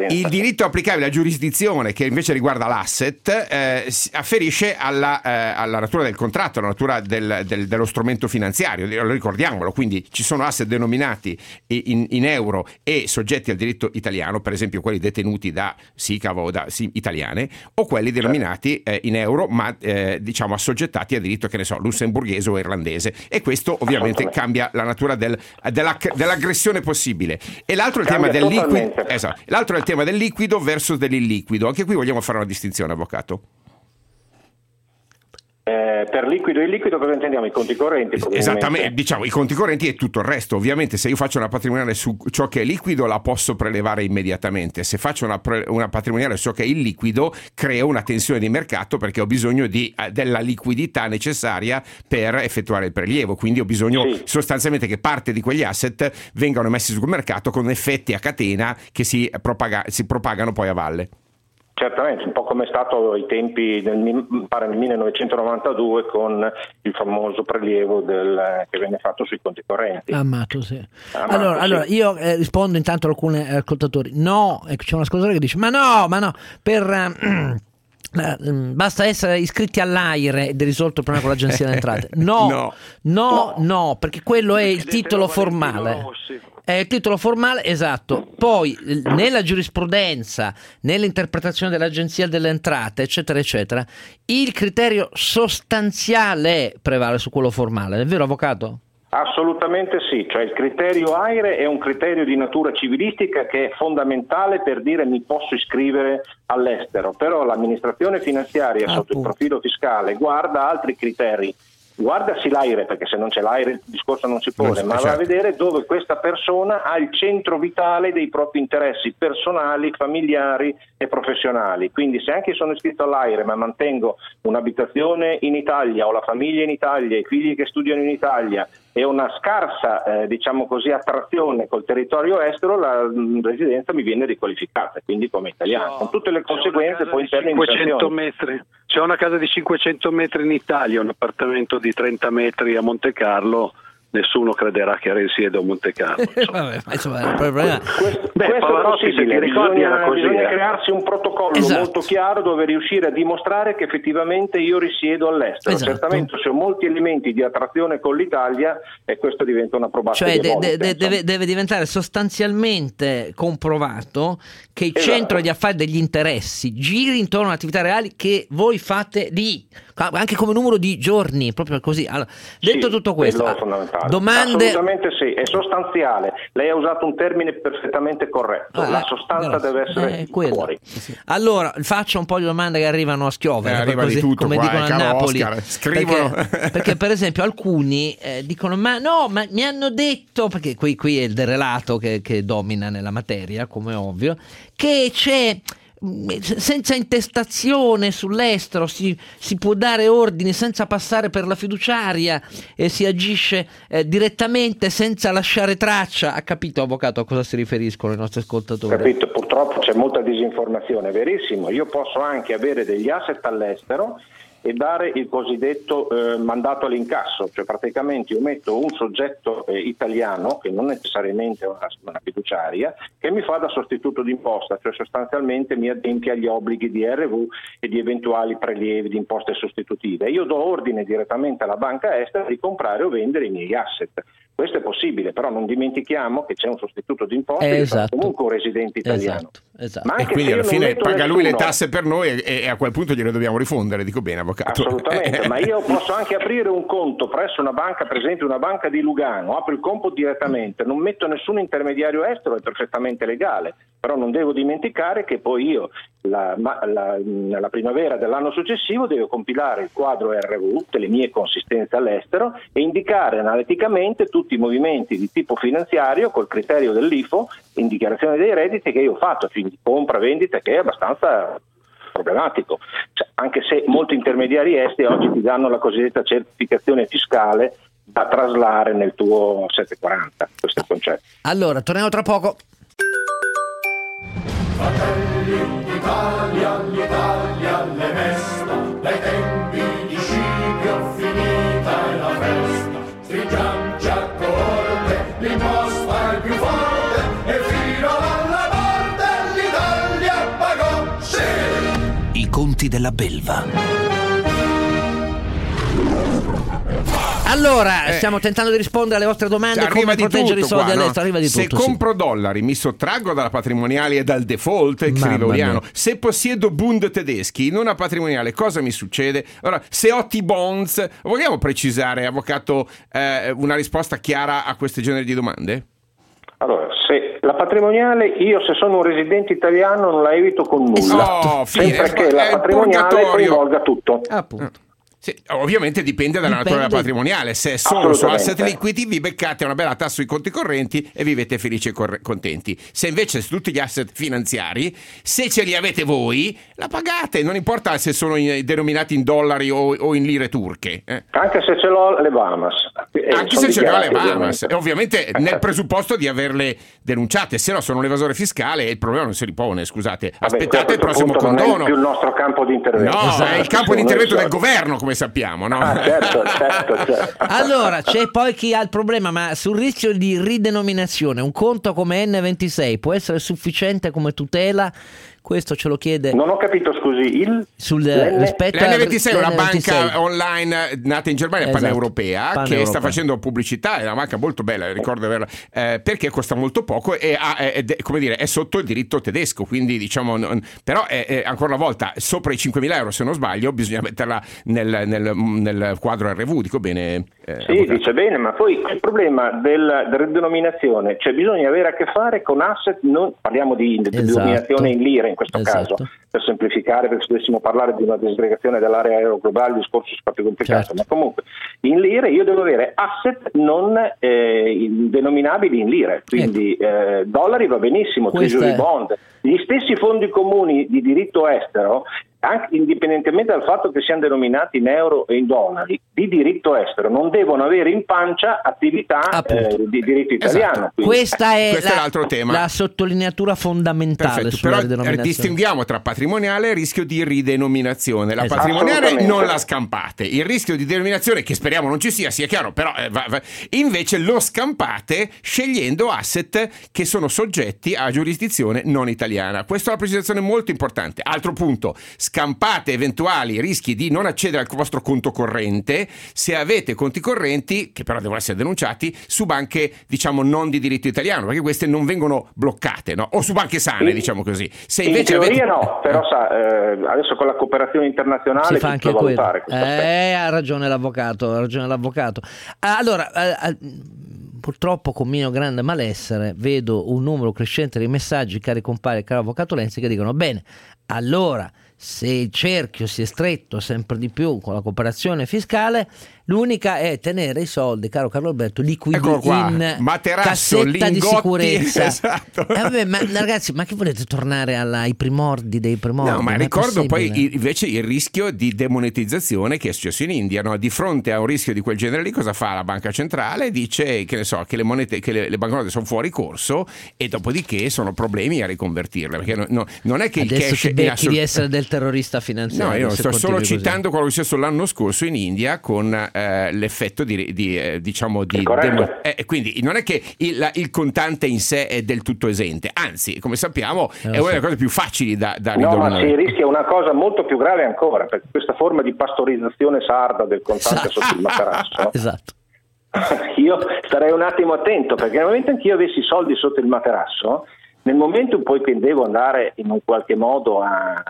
Il diritto applicabile alla giurisdizione, che invece riguarda l'asset, eh, si- afferisce alla, eh, alla natura del contratto, alla natura del- del- dello strumento finanziario. Lo Ricordiamolo, quindi ci sono asset denominati in, in euro e soggetti al diritto italiano, per esempio quelli detenuti da SICAV o da SIM italiane, o quelli denominati eh, in euro, ma eh, diciamo assoggettati a diritto, che ne so, lussemburghese o irlandese. E questo ovviamente cambia la natura del- della- dell'aggressione possibile. E l'altro è il tema del liquido. Esatto. L'altro è il tema del liquido versus dell'illiquido. Anche qui vogliamo fare una distinzione, avvocato. Eh, per liquido e illiquido cosa intendiamo? I conti correnti? Esattamente, diciamo i conti correnti e tutto il resto. Ovviamente se io faccio una patrimoniale su ciò che è liquido la posso prelevare immediatamente. Se faccio una, pre- una patrimoniale su ciò che è illiquido creo una tensione di mercato perché ho bisogno di, eh, della liquidità necessaria per effettuare il prelievo. Quindi ho bisogno Sì. sostanzialmente che parte di quegli asset vengano messi sul mercato con effetti a catena che si, propaga- si propagano poi a valle. Certamente, un po' come è stato ai tempi del pare nel 1992 con il famoso prelievo del- che venne fatto sui conti correnti. Amato, sì. Amato, allora, sì. allora, io eh, rispondo intanto a alcuni ascoltatori. No, ecco, c'è un ascoltatore che dice: Ma no, ma no, per. eh, eh, Basta essere iscritti all'AIRE ed è risolto il problema con l'agenzia delle entrate. [LAUGHS] No, no, No. no, perché quello è il titolo formale. È il titolo formale, esatto. Poi nella giurisprudenza, nell'interpretazione dell'agenzia delle entrate, eccetera, eccetera, il criterio sostanziale prevale su quello formale. È vero, avvocato? Assolutamente sì, cioè il criterio AIRE è un criterio di natura civilistica che è fondamentale per dire mi posso iscrivere all'estero, però l'amministrazione finanziaria Ah, sotto il appunto. profilo fiscale guarda altri criteri. Guardasi l'AIRE, perché se non c'è l'AIRE il discorso non si pone, ma va a certo. vedere dove questa persona ha il centro vitale dei propri interessi personali, familiari e professionali. Quindi se anche sono iscritto all'AIRE ma mantengo un'abitazione in Italia, ho la famiglia in Italia, i figli che studiano in Italia e una scarsa eh, diciamo così, attrazione col territorio estero, la mh, residenza mi viene riqualificata, quindi come italiano, con tutte le conseguenze poi interne in 500 sanzioni. metri. C'è una casa di 500 metri in Italia, un appartamento di 30 metri a Monte Carlo. Nessuno crederà che risiedo a Monte Carlo. [LAUGHS] insomma. Vabbè, ma insomma, problema- Questo, Beh, questo Pavarotti, se ti ricordi, bisogna, così, bisogna eh. crearsi un protocollo Esatto. molto chiaro dove riuscire a dimostrare che effettivamente io risiedo all'estero. Esatto. Certamente se ho molti elementi di attrazione con l'Italia e questo diventa una probabilità. Cioè de- de- de- deve, deve diventare sostanzialmente comprovato che il Esatto. centro di affari degli interessi giri intorno alle attività reali che voi fate lì, anche come numero di giorni, proprio così. Allora, detto tutto questo, domande... Assolutamente sì, è sostanziale. Lei ha usato un termine perfettamente corretto. Ah, La sostanza grazie. deve essere Eh, quella. fuori. Allora, faccio un po' di domande che arrivano a schiovere, Eh, arriva così, di tutto come qua, dicono eh, a Napoli. Oscar, scrivono. Perché, perché, per esempio alcuni eh, dicono ma no, ma mi hanno detto, perché qui, qui è il derelato che, che domina nella materia, come è ovvio, che c'è senza intestazione sull'estero si, si può dare ordini senza passare per la fiduciaria e si agisce eh, direttamente senza lasciare traccia. Ha capito, avvocato, a cosa si riferiscono i nostri ascoltatori? Capito? Purtroppo c'è molta disinformazione, verissimo. Io posso anche avere degli asset all'estero e dare il cosiddetto eh, mandato all'incasso, cioè praticamente io metto un soggetto eh, italiano, che non necessariamente è una, una fiduciaria, che mi fa da sostituto d'imposta, cioè sostanzialmente mi adempie agli obblighi di RV e di eventuali prelievi di imposte sostitutive. Io do ordine direttamente alla banca estera di comprare o vendere i miei asset. Questo è possibile, però non dimentichiamo che c'è un sostituto d'imposta Eh, che esatto. comunque un residente italiano. Esatto, esatto. Ma E anche quindi alla fine paga lui le tasse per noi e, e a quel punto gliele dobbiamo rifondere. Dico bene, avvocato. Assolutamente, [LAUGHS] ma io posso anche aprire un conto presso una banca, per esempio una banca di Lugano, apro il conto direttamente, non metto nessun intermediario estero, è perfettamente legale, però non devo dimenticare che poi io la, la- nella primavera dell'anno successivo devo compilare il quadro RV delle mie consistenze all'estero e indicare analiticamente tutti i movimenti di tipo finanziario col criterio dell'IFO in dichiarazione dei redditi che io ho fatto, quindi compra, vendita, che è abbastanza problematico, Cioè, anche se molti intermediari esteri oggi ti danno la cosiddetta certificazione fiscale da traslare nel tuo 740, questo è il concetto. Allora, torniamo tra poco. Fratelli d'Italia, l'Italia le mesta, dai tempi di Scipio finita è la festa. Stringiamoci a corte, l'imposta è più forte, e fino alla morte l'Italia pagò, sì! I conti della belva. Allora, stiamo tentando di rispondere alle vostre domande. Arriva come di proteggere i soldi qua, no? Arriva di Se tutto. sì. compro dollari mi sottraggo dalla patrimoniale e dal default, Oriano. mia. Se possiedo Bund tedeschi in una patrimoniale, cosa mi succede? Allora, se ho T-bonds, vogliamo precisare, avvocato, eh, una risposta chiara a questo genere di domande? Allora, se la patrimoniale, io se sono un residente italiano non la evito con nulla, Esatto. sempre fine, che è la patrimoniale coinvolga tutto. Appunto. Sì, ovviamente dipende dalla Dipende. natura patrimoniale. Se è solo su asset liquidi, vi beccate una bella tassa sui conti correnti e vivete felici e corre- contenti. Se invece su tutti gli asset finanziari, se ce li avete voi, la pagate. Non importa se sono in- denominati in dollari o, o in lire turche. eh. Anche se ce l'ho alle Bahamas. Eh, Anche se ce le ha le Bahamas, e ovviamente. ovviamente nel presupposto di averle denunciate, se no sono un evasore fiscale e il problema non si ripone. Scusate, Vabbè, aspettate il a questo prossimo punto non è condono. più il nostro campo di intervento. No, Esatto. è il campo di intervento del governo, come sappiamo, no? Ah, certo, certo, certo. [LAUGHS] Allora, c'è poi chi ha il problema, ma sul rischio di ridenominazione, un conto come N26 può essere sufficiente come tutela? Questo ce lo chiede Non ho capito, scusi, il... sul l'N- rispetto al- L'N26 è una l'N26. banca online nata in Germania, Esatto, paneuropea, che sta facendo pubblicità, è una banca molto bella, ricordo di averla, eh, perché costa molto poco e ha- è, è- come dire, è sotto il diritto tedesco, quindi diciamo, non- però è, è, ancora una volta sopra i 5.000 euro se non sbaglio, bisogna metterla nel, nel- nel quadro RV, dico bene? Eh, Sì, avvocato? dice bene, ma poi il problema del- della ridenominazione, cioè bisogna avere a che fare con asset, non, parliamo di Esatto. denominazione in lire in questo Esatto. caso, per semplificare, perché se dovessimo parlare di una disgregazione dell'area aeroglobale il discorso è più complicato, Certo. ma comunque in lire io devo avere asset non eh, in- denominabili in lire, quindi eh, dollari va benissimo, Ecco. Questa treasury è- bond, gli stessi fondi comuni di diritto estero, anche indipendentemente dal fatto che siano denominati in euro e in dollari, di diritto estero non devono avere in pancia attività eh, di diritto Esatto. italiano. quindi- Questa è, Questo è la, l'altro tema. la sottolineatura fondamentale Perfetto, sulla però eh, distinguiamo tra patrimoniale e rischio di ridenominazione. La Esatto. patrimoniale non la scampate, il rischio di denominazione, che speriamo non ci sia, sia chiaro, però eh, va- va- invece lo scampate scegliendo asset che sono soggetti a giurisdizione non italiana. Questa è una precisazione molto importante. Altro punto, scampate eventuali rischi di non accedere al vostro conto corrente se avete conti correnti, che però devono essere denunciati, su banche diciamo non di diritto italiano, perché queste non vengono bloccate, no? o su banche sane, In- diciamo così. Se in invece teoria avete... no, però sa, eh, adesso con la cooperazione internazionale si fa anche quello. Eh, ha ragione l'avvocato, ha ragione l'avvocato. Allora, eh, eh, purtroppo con mio grande malessere vedo un numero crescente di messaggi, cari compari e caro avvocato Lenzi, che dicono bene, allora se il cerchio si è stretto sempre di più con la cooperazione fiscale, l'unica è tenere i soldi, caro Carlo Alberto, liquidi in materasso, cassetta di lingotti, [LAUGHS] sicurezza. esatto. Eh, vabbè, ma ragazzi, ma che volete tornare alla- ai primordi dei primordi? No, ma è ricordo poi il- invece il rischio di demonetizzazione che è successo in India. no? Di fronte a un rischio di quel genere lì, cosa fa la banca centrale? Dice che, ne so, che le monete, che le, le banconote sono fuori corso e dopodiché sono problemi a riconvertirle. Perché no- no- non è che il Adesso cash ti è assolut- di essere del terrorista finanziario. No, io sto solo continui così. citando quello che è successo l'anno scorso in India con eh, l'effetto di, di, eh, diciamo di demo- eh, quindi non è che il, la- il contante in sé è del tutto esente, anzi, come sappiamo, Eh, è una delle cose più facili da, da No, ma si rischia una cosa molto più grave ancora, perché questa forma di pastorizzazione sarda del contante Esatto. sotto il materasso, [LAUGHS] Esatto. io starei un attimo attento, perché nel momento in cui io avessi i soldi sotto il materasso, nel momento in poi che devo andare in un qualche modo a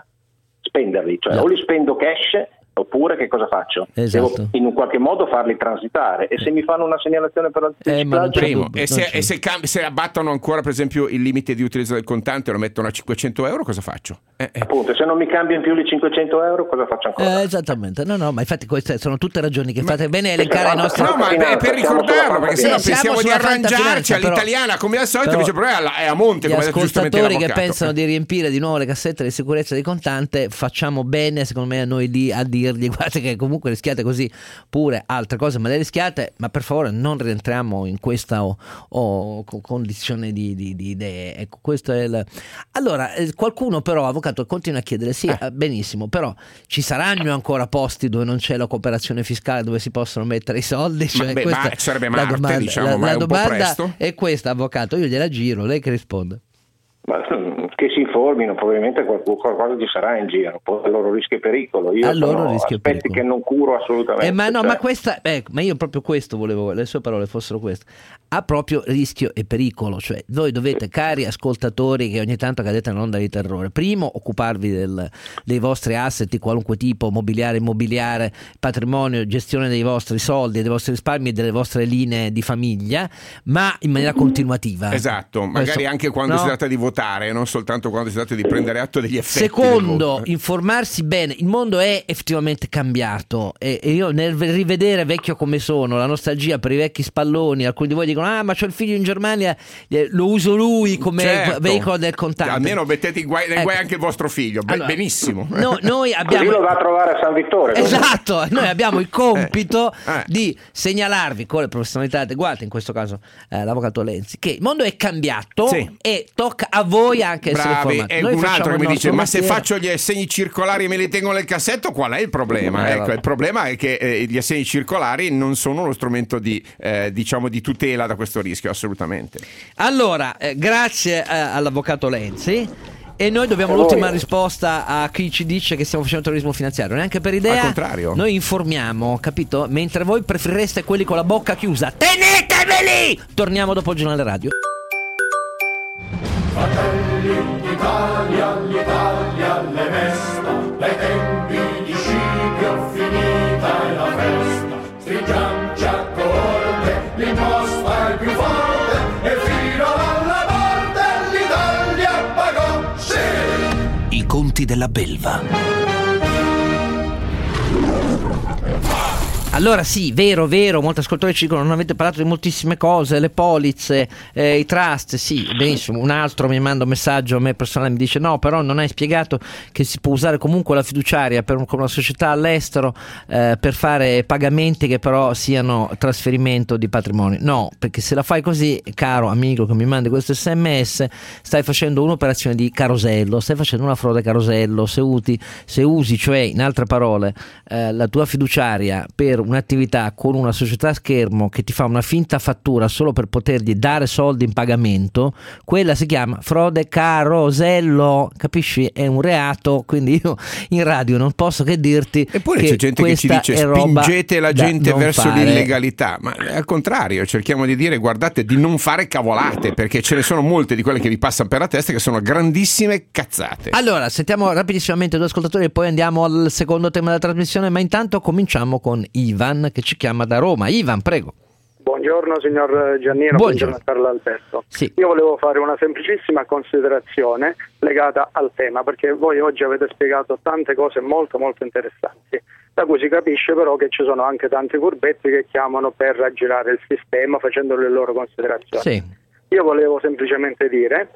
spenderli, cioè No. o li spendo cash oppure che cosa faccio? Esatto. Devo in un qualche modo farli transitare e se mi fanno una segnalazione per Eh, ma c'è Primo. dubbio, E, se, e se cam- se abbattono ancora, per esempio, il limite di utilizzo del contante e lo mettono a 500 euro, cosa faccio? Eh, eh. appunto se non mi cambio in più di 500 euro cosa faccio ancora? Eh, esattamente, no, no, ma infatti queste sono tutte ragioni che fate bene a elencare ai no, nostri No, ma è per ricordarlo, perché sennò Eh, siamo pensiamo di arrangiarci all'italiana come al solito, invece il problema è a monte, come ha detto giustamente ascoltatori che pensano di riempire di nuovo le cassette di sicurezza di contante, facciamo bene, secondo me, a noi di, a dirgli [LAUGHS] guardate che comunque rischiate così pure altre cose, ma le rischiate, ma per favore non rientriamo in questa o- o co- condizione di, di- di idee. Ecco, questo è il... Allora, eh, qualcuno però, avvocato, continua a chiedere, sì, eh, benissimo, però ci saranno ancora posti dove non c'è la cooperazione fiscale, dove si possono mettere i soldi? Cioè, beh, ma sarebbe la Marte, domanda, diciamo, la- ma la è un po' domanda presto. è questa, avvocato, io gliela giro, lei che risponde? Ma, che si informino, probabilmente qualcu- qualcosa ci sarà in giro, poi a loro rischio e pericolo. Io A loro sono rischio aspetti pericolo. che non curo assolutamente. Eh, ma no, cioè- ma questa, ecco, ma io proprio questo volevo, le sue parole fossero queste. Ha proprio rischio e pericolo, cioè voi dovete, cari ascoltatori che ogni tanto cadete nell'onda di terrore, primo occuparvi del- dei vostri asset di qualunque tipo, mobiliare, immobiliare, patrimonio, gestione dei vostri soldi, dei vostri risparmi e delle vostre linee di famiglia, ma in maniera continuativa. Esatto, magari Questo- anche quando no? si tratta di votare, non soltanto quando si tratta di prendere atto degli effetti. Secondo, voto. informarsi bene. Il mondo è effettivamente cambiato e, e io nel rivedere vecchio come sono, la nostalgia per i vecchi spalloni, alcuni di voi dicono "Ah, ma c'ho il figlio in Germania, eh, lo uso lui come Certo. veicolo del contante". Almeno mettete in guai, nei Ecco. guai anche il vostro figlio. Allora, benissimo. no- [LAUGHS] noi Così abbiamo lo va a trovare a San Vittore. così. Esatto, [LAUGHS] noi abbiamo il compito Eh. di segnalarvi con le professionalità adeguate, in questo caso eh, l'avvocato Lenzi, che il mondo è cambiato Sì. e tocca a voi anche essere Bravi, e un altro che mi dice: Ma se faccio gli assegni circolari e me li tengo nel cassetto, qual è il problema? Eh, ecco, il problema è che eh, gli assegni circolari non sono uno strumento di, eh, diciamo, di tutela da questo rischio, assolutamente. Allora, eh, grazie eh, all'avvocato Lenzi. E noi dobbiamo l'ultima risposta a chi ci dice che stiamo facendo terrorismo finanziario. Neanche per idea. Al contrario. Noi informiamo, capito? Mentre voi preferireste quelli con la bocca chiusa. Teneteveli! Torniamo dopo il giornale radio. Fratelli d'Italia, l'Italia le mesta, dai tempi di Scipio finita è la festa. Stringiamoci a corte, l'imposta è più forte e fino alla morte l'Italia pagò, sì! I conti della belva. Allora sì, vero, vero, molti ascoltatori ci dicono non avete parlato di moltissime cose, le polizze, eh, i trust, sì, benissimo, un altro mi manda un messaggio a me personale, mi dice no, però non hai spiegato che si può usare comunque la fiduciaria per con una società all'estero eh, per fare pagamenti che però siano trasferimento di patrimonio. No, perché se la fai così, caro amico che mi mandi questo sms, stai facendo un'operazione di carosello, stai facendo una frode carosello, se, uti- se usi, cioè in altre parole, eh, la tua fiduciaria per un'attività con una società a schermo che ti fa una finta fattura solo per potergli dare soldi in pagamento, quella si chiama frode carosello, capisci? È un reato, quindi io in radio non posso che dirti Eppure che c'è gente che ci dice spingete la gente verso fare. l'illegalità, ma al contrario cerchiamo di dire guardate di non fare cavolate perché ce ne sono molte di quelle che vi passano per la testa che sono grandissime cazzate. Allora, sentiamo rapidissimamente due ascoltatori e poi andiamo al secondo tema della trasmissione, ma intanto cominciamo con Ivan che ci chiama da Roma. Ivan, prego. Buongiorno signor Giannino, Buongiorno. buongiorno a Carlo Alberto. Sì. Io volevo fare una semplicissima considerazione legata al tema, perché voi oggi avete spiegato tante cose molto molto interessanti, da cui si capisce però che ci sono anche tanti furbetti che chiamano per raggirare il sistema facendo le loro considerazioni. Sì. Io volevo semplicemente dire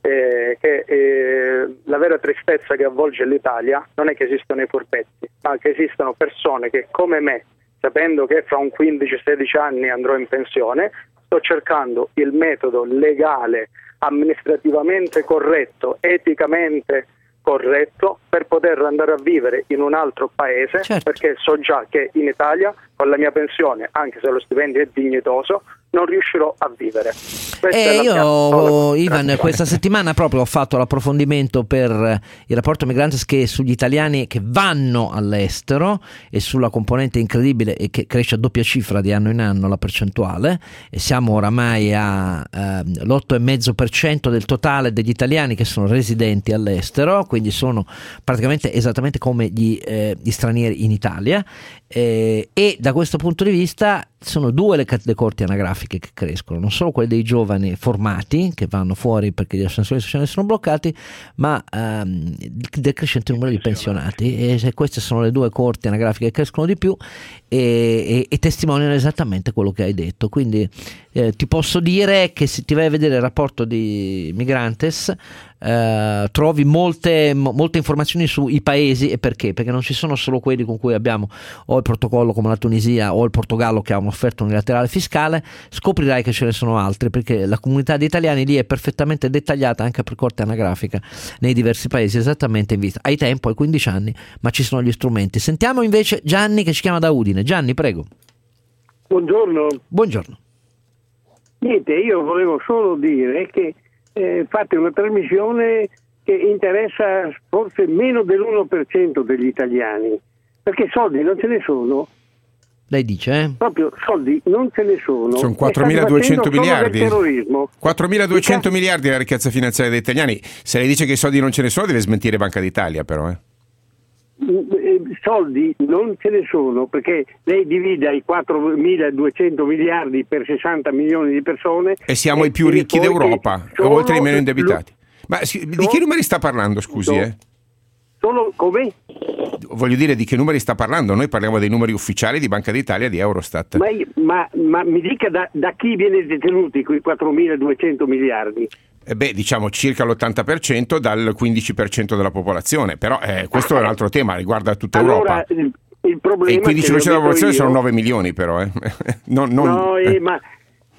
eh, che eh, la vera tristezza che avvolge l'Italia non è che esistono i furbetti, ma che esistono persone che come me, sapendo che fra un 15-16 anni andrò in pensione, sto cercando il metodo legale, amministrativamente corretto, eticamente corretto per poter andare a vivere in un altro paese Certo. perché so già che in Italia con la mia pensione, anche se lo stipendio è dignitoso, non riuscirò a vivere. Eh, io, sola Ivan, questa settimana proprio ho fatto l'approfondimento per eh, il rapporto Migrantes che sugli italiani che vanno all'estero e sulla componente incredibile e che cresce a doppia cifra di anno in anno la percentuale. E siamo oramai all'8,5% del totale degli italiani che sono residenti all'estero, quindi sono praticamente esattamente come gli, eh, gli stranieri in Italia eh, e da questo punto di vista sono due le, le corti anagrafiche che crescono, non solo quelle dei giovani formati che vanno fuori perché gli ascensori sociali sono bloccati, ma ehm, del crescente numero di pensionati e queste sono le due corti anagrafiche che crescono di più e, e- e testimoniano esattamente quello che hai detto. Quindi eh, ti posso dire che se ti vai a vedere il rapporto di Migrantes eh, trovi molte, mo- molte informazioni sui paesi e perché? Perché non ci sono solo quelli con cui abbiamo o il protocollo come la Tunisia o il Portogallo che ha un'offerta unilaterale fiscale, scoprirai che ce ne sono altri perché la comunità di italiani lì è perfettamente dettagliata anche per corte anagrafica nei diversi paesi, esattamente in vista. Hai tempo, hai 15 anni, ma ci sono gli strumenti. Sentiamo invece Gianni che ci chiama da Udine. Gianni, prego. Buongiorno. Buongiorno. Niente, io volevo solo dire che eh, fate una trasmissione che interessa forse meno dell'1% degli italiani, perché soldi non ce ne sono, Lei dice, eh? proprio soldi non ce ne sono. Sono E state 4.200 facendo solo del miliardi. terrorismo. 4.200 miliardi la ricchezza finanziaria degli italiani. Se lei dice che i soldi non ce ne sono, deve smentire Banca d'Italia, però. Eh. Eh, Soldi non ce ne sono perché lei divide i 4.200 miliardi per 60 milioni di persone E siamo i più e ricchi d'Europa, sono oltre ai meno indebitati. Ma di che sono- numeri sta parlando, scusi? sono- Eh? Solo come? Voglio dire, di che numeri sta parlando? Noi parliamo dei numeri ufficiali di Banca d'Italia e di Eurostat. Ma, ma- ma mi dica da, da chi viene detenuti quei 4.200 miliardi? Eh beh, diciamo circa l'80% dal 15% della popolazione, però eh, questo è un altro tema, riguarda tutta Allora, Europa. il, il problema E il è che 15% lo della popolazione io- sono 9 milioni, però. Eh. [LAUGHS] Non- non- No, eh. eh, ma [LAUGHS]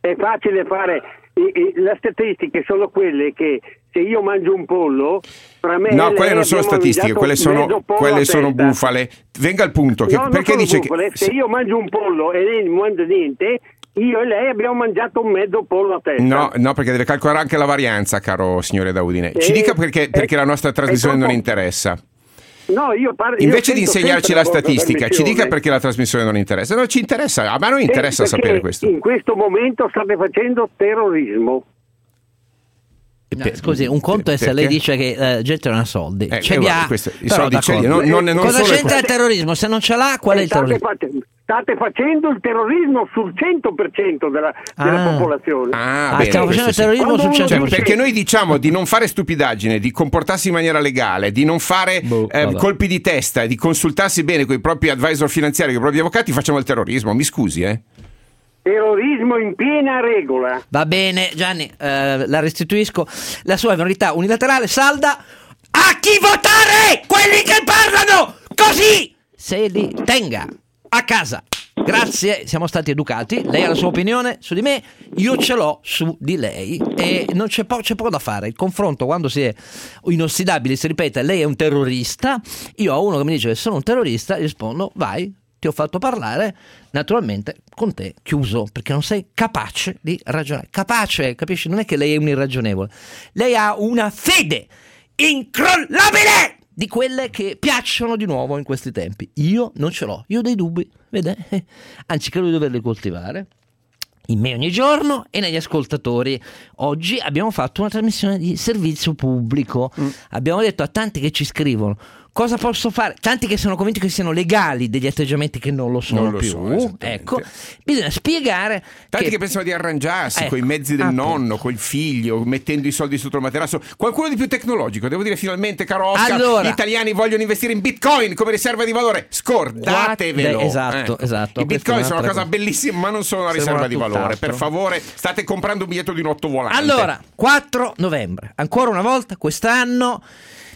è facile fare. Le statistiche sono quelle che se io mangio un pollo, fra me No, quelle non sono statistiche, quelle sono, quelle sono bufale. Venga al punto, che- No, perché dice bufale. che... Se io mangio un pollo e lei non mangia niente, io e lei abbiamo mangiato un mezzo pollo a testa. No, no, perché deve calcolare anche la varianza, caro signore Daudine. Ci Eh, dica perché, eh, perché la nostra trasmissione è non interessa. No, io parlo- io Invece di sento insegnarci la statistica, ci dica perché la trasmissione non interessa. No, ci interessa, a me non Sì, interessa perché sapere questo. In questo momento state facendo terrorismo. No, scusi, un conto è se lei dice che la gente non ha soldi. Eh, ce eh, li ha, questo- i soldi ce li ha, non- non- non Cosa c'entra il terrorismo? Se non ce l'ha, qual è Eh, il terrorismo? fa- state facendo il terrorismo sul 100% della, della Ah. popolazione. Ah, Ah, bene, stiamo facendo il terrorismo sul uno Cioè, 100%. perché noi diciamo di non fare stupidaggine, di comportarsi in maniera legale, di non fare Boh, eh, colpi di testa, di consultarsi bene con i propri advisor finanziari, con i propri avvocati, facciamo il terrorismo. Mi scusi, eh? Terrorismo in piena regola. Va bene, Gianni, eh, la restituisco. La sua verità unilaterale salda a chi votare! Quelli che parlano così! Se li tenga a casa. Grazie, siamo stati educati. Lei ha la sua opinione su di me, io ce l'ho su di lei e non c'è, po- c'è poco da fare. Il confronto quando si è inossidabili si ripete lei è un terrorista, io ho uno che mi dice sono un terrorista, rispondo vai, ti ho fatto parlare, naturalmente con te chiuso, perché non sei capace di ragionare. Capace, capisci? Non è che lei è un irragionevole, lei ha una fede incrollabile di quelle che piacciono di nuovo in questi tempi. Io non ce l'ho, io ho dei dubbi? [LAUGHS] Anzi, credo di doverli coltivare in me ogni giorno e negli ascoltatori. Oggi abbiamo fatto una trasmissione di servizio pubblico. Abbiamo detto a tanti che ci scrivono cosa posso fare, tanti che sono convinti che siano legali degli atteggiamenti che non lo sono Non lo più. sono, ecco, bisogna spiegare Tanti che, che pensano di arrangiarsi Ecco, con i mezzi del appunto. nonno, col figlio, mettendo i soldi sotto il materasso. Qualcuno di più tecnologico, devo dire finalmente, caro Oscar, Allora- gli italiani vogliono investire in Bitcoin come riserva di valore. Scordatevelo. Guarda- esatto, Ecco. esatto, I Bitcoin sono una cosa bellissima, ma non sono una riserva di valore. Per favore, state comprando un biglietto di un otto volante. Allora, 4 novembre, ancora una volta quest'anno,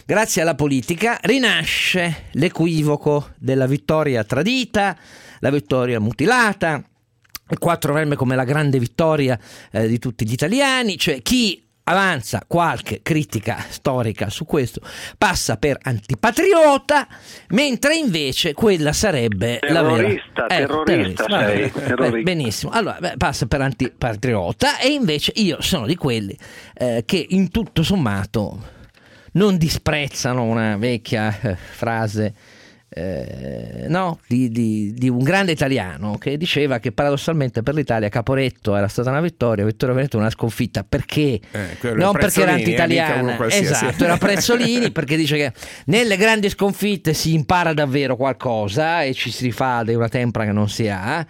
grazie alla politica, rinasce l'equivoco della vittoria tradita, la vittoria mutilata. Il 4 novembre come la grande vittoria eh, di tutti gli italiani, cioè chi avanza qualche critica storica su questo, passa per antipatriota, mentre invece quella sarebbe la vera... Terrorista, Ecco, terrorista sei, terrorista. Benissimo, allora beh, passa per antipatriota e invece io sono di quelli eh, che in tutto sommato non disprezzano una vecchia eh, frase eh, no, di, di- di un grande italiano che diceva che paradossalmente per l'Italia Caporetto era stata una vittoria, Vittorio Veneto una sconfitta. Perché? Eh, non perché era eh, anti-italiana, esatto, era Prezzolini [LAUGHS] perché dice che nelle grandi sconfitte si impara davvero qualcosa e ci si rifà di una tempra che non si ha.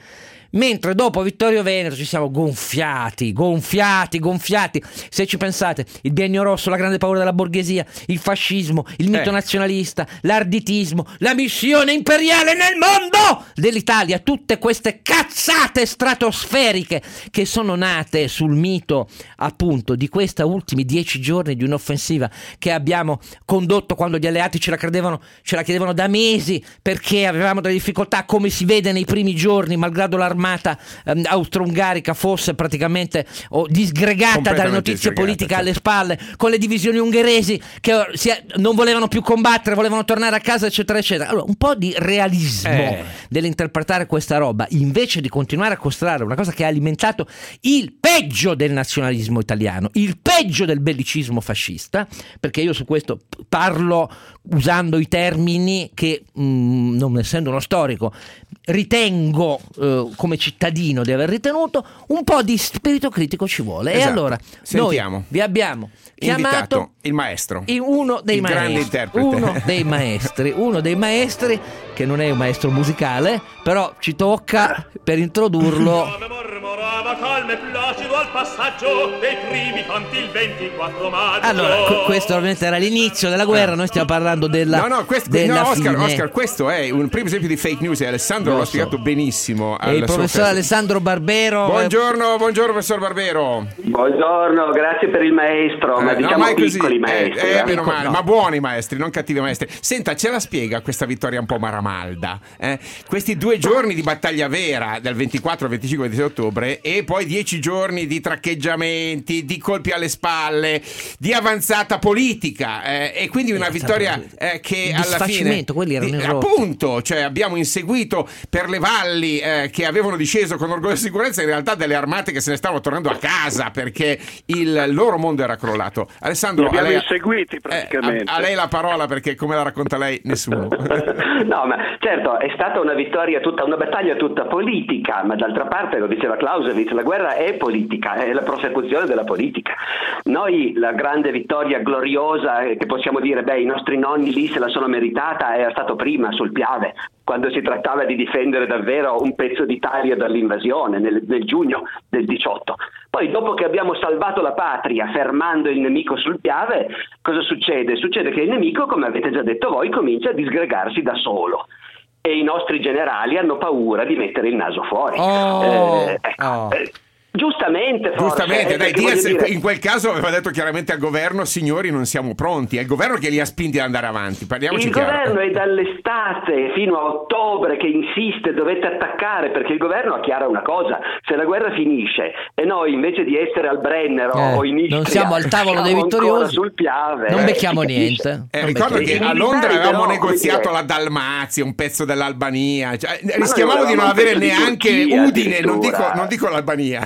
Mentre dopo Vittorio Veneto ci siamo gonfiati, gonfiati, gonfiati. Se ci pensate, il biennio rosso, la grande paura della borghesia, il fascismo, il mito Eh. nazionalista, l'arditismo, la missione imperiale nel mondo dell'Italia, tutte queste cazzate stratosferiche che sono nate sul mito appunto di questa ultimi dieci giorni di un'offensiva che abbiamo condotto quando gli alleati ce la credevano, ce la chiedevano da mesi perché avevamo delle difficoltà, come si vede nei primi giorni, malgrado l'armata ehm, austro-ungarica fosse praticamente oh, disgregata dalle notizie politiche certo. alle spalle, con le divisioni ungheresi che si- non volevano più combattere, volevano tornare a casa, eccetera, eccetera. Allora, un po' di realismo Eh. nell'interpretare questa roba, invece di continuare a costrare una cosa che ha alimentato il peggio del nazionalismo italiano, il peggio del bellicismo fascista, perché io su questo parlo usando i termini che, mm, non essendo uno storico, ritengo eh, come cittadino di aver ritenuto, un po' di spirito critico ci vuole. E Esatto. allora, Sentiamo. noi vi abbiamo Invitato chiamato il maestro. in uno dei Il grande maestri, interprete. uno [LAUGHS] dei maestri, uno dei maestri che non è un maestro musicale, però ci tocca per introdurlo. Mormorava calmo e placido al passaggio dei primi canti il 24 maggio. Allora, que- questo ovviamente era l'inizio della guerra, noi stiamo parlando della No, no, questo, della no, Oscar, fine. Oscar, questo è un primo esempio di fake news e Alessandro Lo l'ha so. spiegato benissimo. E il professor. Alessandro Barbero. Buongiorno, buongiorno professor Barbero. Buongiorno, grazie per il maestro, ma Eh, no, diciamo ma è così. piccoli Eh, maestri. eh, eh. meno male, no. ma buoni maestri, non cattivi maestri. Senta, ce la spiega questa vittoria un po' maramalda? eh? Questi due giorni di battaglia vera, dal 24 al 25 26 ottobre, e poi dieci giorni di traccheggiamenti, di colpi alle spalle, di avanzata politica, eh, e quindi una vittoria eh, che alla fine... quelli erano di- appunto, cioè abbiamo inseguito per le valli eh, che avevano disceso con orgoglio e sicurezza, in realtà delle armate che se ne stavano tornando a casa perché il loro mondo era crollato. Alessandro, Li abbiamo a lei, inseguiti eh, praticamente. a, a lei la parola perché come la racconta lei nessuno. [LAUGHS] No, ma certo, è stata una vittoria tutta, una battaglia tutta politica, ma d'altra parte, lo diceva Clausewitz, la guerra è politica, è la prosecuzione della politica. Noi la grande vittoria gloriosa eh, che possiamo dire, beh, i nostri nonni lì se la sono meritata, era stato prima sul Piave, quando si trattava di difendere davvero un pezzo d'Italia dall'invasione, nel, nel giugno del 18. Poi dopo che abbiamo salvato la patria fermando il nemico sul Piave, cosa succede? Succede che il nemico, come avete già detto voi, comincia a disgregarsi da solo. E i nostri generali hanno paura di mettere il naso fuori. Oh, Eh, ecco, oh. Giustamente, forse, Giustamente, eh, dai, Diaz dire- in quel caso aveva detto chiaramente al governo, signori non siamo pronti, è il governo che li ha spinti ad andare avanti, parliamoci Il chiaro. governo è dall'estate fino a ottobre che insiste, dovete attaccare perché il governo ha chiara una cosa, se la guerra finisce e noi invece di essere al Brennero Eh, o in Istria non siamo al tavolo dei vittoriosi, sul Piave, non eh, becchiamo niente. Eh, Non ricordo becchiamo che a Londra avevamo negoziato la Dalmazia, un pezzo dell'Albania, cioè, rischiavamo di non avere neanche Turchia, Udine, non dico, non dico l'Albania.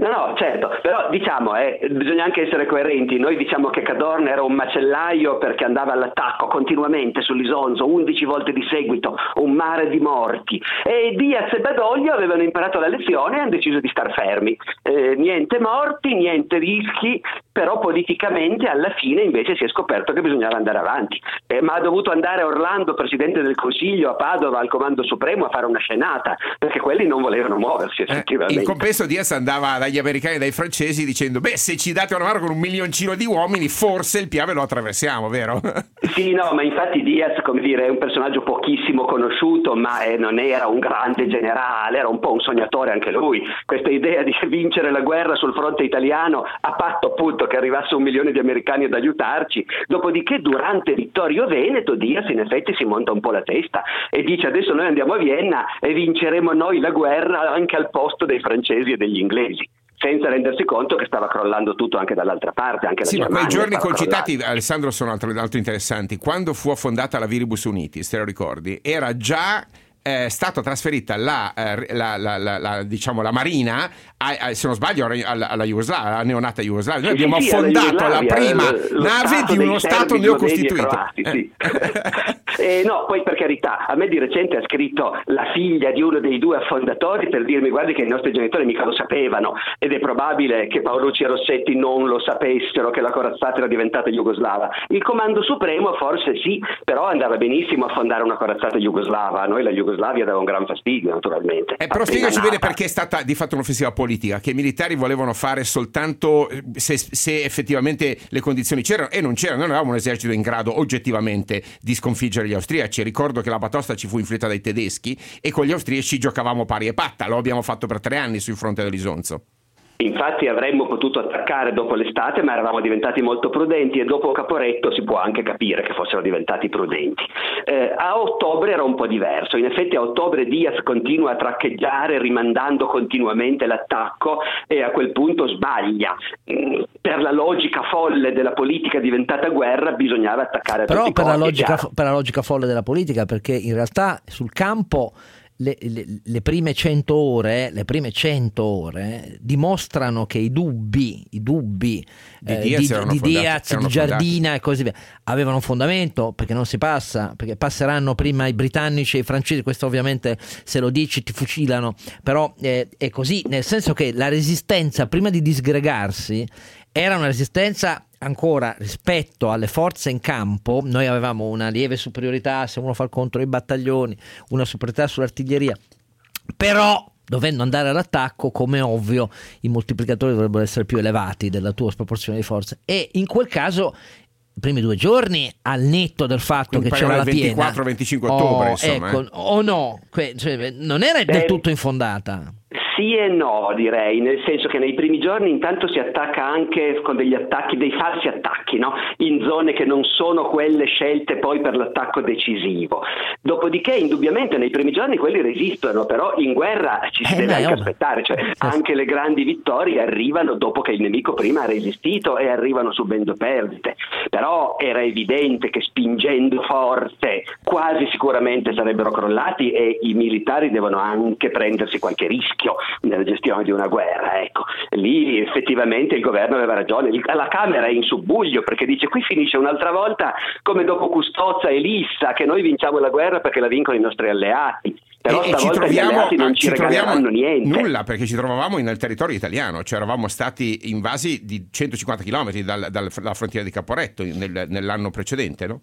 No, no, certo, però diciamo, eh, bisogna anche essere coerenti. Noi diciamo che Cadorna era un macellaio perché andava all'attacco continuamente sull'Isonzo, 11 volte di seguito, un mare di morti. E Diaz e Badoglio avevano imparato la lezione e hanno deciso di star fermi. Eh, niente morti, niente rischi, però politicamente alla fine invece si è scoperto che bisognava andare avanti. Eh, ma ha dovuto andare Orlando, presidente del Consiglio, a Padova, al Comando Supremo, a fare una scenata, perché quelli non volevano muoversi effettivamente. In compenso Diaz andava dagli americani e dai francesi dicendo beh se ci date una mano con un milioncino di uomini forse il Piave lo attraversiamo, vero? [LAUGHS] Sì, no, ma infatti Diaz, come dire, è un personaggio pochissimo conosciuto, ma eh, non era un grande generale, era un po' un sognatore anche lui. Questa idea di [LAUGHS] vincere la guerra sul fronte italiano a patto appunto che arrivasse un milione di americani ad aiutarci. Dopodiché, durante Vittorio Veneto, Diaz in effetti si monta un po' la testa e dice adesso noi andiamo a Vienna e vinceremo noi la guerra anche al posto dei francesi e degli inglesi. Senza rendersi conto che stava crollando tutto anche dall'altra parte, anche Sì, ma quei giorni concitati, crollando. Alessandro, sono altro, altro interessanti. Quando fu affondata la Viribus Unitis, te lo ricordi, era già eh, stata trasferita la, eh, la- la- la- diciamo, la Marina, a- a- se non sbaglio, alla, alla Jugoslavia, alla neonata Jugoslavia. Noi abbiamo sì, affondato la prima lo- nave di uno Stato neocostituito. croati, sì. [LAUGHS] Eh, no, poi per carità, a me di recente ha scritto la figlia di uno dei due affondatori per dirmi guardi che i nostri genitori mica lo sapevano ed è probabile che Paolucci e Rossetti non lo sapessero che la corazzata era diventata jugoslava. Il comando supremo forse sì, però andava benissimo affondare una corazzata jugoslava, noi la Jugoslavia dava un gran fastidio naturalmente. Eh, però spiegaci bene perché è stata di fatto un'offensiva politica, che i militari volevano fare soltanto eh, se, se effettivamente le condizioni c'erano e non c'erano. Noi non avevamo un esercito in grado oggettivamente di sconfiggere gli austriaci. Ricordo che la batosta ci fu inflitta dai tedeschi e con gli austriaci giocavamo pari e patta. Lo abbiamo fatto per tre anni sul fronte dell'Isonzo. Infatti avremmo potuto attaccare dopo l'estate, ma eravamo diventati molto prudenti e dopo Caporetto si può anche capire che fossero diventati prudenti. Eh, a ottobre era un po' diverso, in effetti a ottobre Diaz continua a traccheggiare rimandando continuamente l'attacco e a quel punto sbaglia. Mm, Per la logica folle della politica diventata guerra bisognava attaccare a Però per la, costi, è logica, per la logica folle della politica, perché in realtà sul campo le, le- le prime 100 ore, le prime 100 ore dimostrano che i dubbi, i dubbi Di eh, Diaz di, di fondati- Diaz, di Giardina e così via avevano un fondamento perché non si passa, perché passeranno prima i britannici e i francesi, questo ovviamente se lo dici ti fucilano, però eh, è così, nel senso che la resistenza prima di disgregarsi era una resistenza ancora rispetto alle forze in campo, noi avevamo una lieve superiorità se uno fa il conto dei battaglioni, una superiorità sull'artiglieria, però dovendo andare all'attacco, come ovvio, i moltiplicatori dovrebbero essere più elevati della tua sproporzione di forze. E in quel caso i primi due giorni al netto del fatto Quindi che c'era la parliamo del piena 24-25 ottobre, Oh, insomma, ecco, eh. o no que- cioè, non era del tutto infondata Sì e no, direi, nel senso che nei primi giorni intanto si attacca anche con degli attacchi, dei falsi attacchi, no? in zone che non sono quelle scelte poi per l'attacco decisivo. Dopodiché, indubbiamente, nei primi giorni quelli resistono, però in guerra ci si Eh, deve beh, anche ovvio. aspettare, cioè anche le grandi vittorie arrivano dopo che il nemico prima ha resistito e arrivano subendo perdite. Però era evidente che spingendo forte quasi sicuramente sarebbero crollati e i militari devono anche prendersi qualche rischio nella gestione di una guerra. Ecco. Lì effettivamente il governo aveva ragione. La Camera è in subbuglio perché dice qui finisce un'altra volta come dopo Custozza e Lissa che noi vinciamo la guerra perché la vincono i nostri alleati. Però e, e ci troviamo, non ci, ci troviamo niente. nulla perché ci trovavamo nel territorio italiano, cioè eravamo stati invasi di 150 km dal- dalla frontiera di Caporetto nel- nell'anno precedente, no?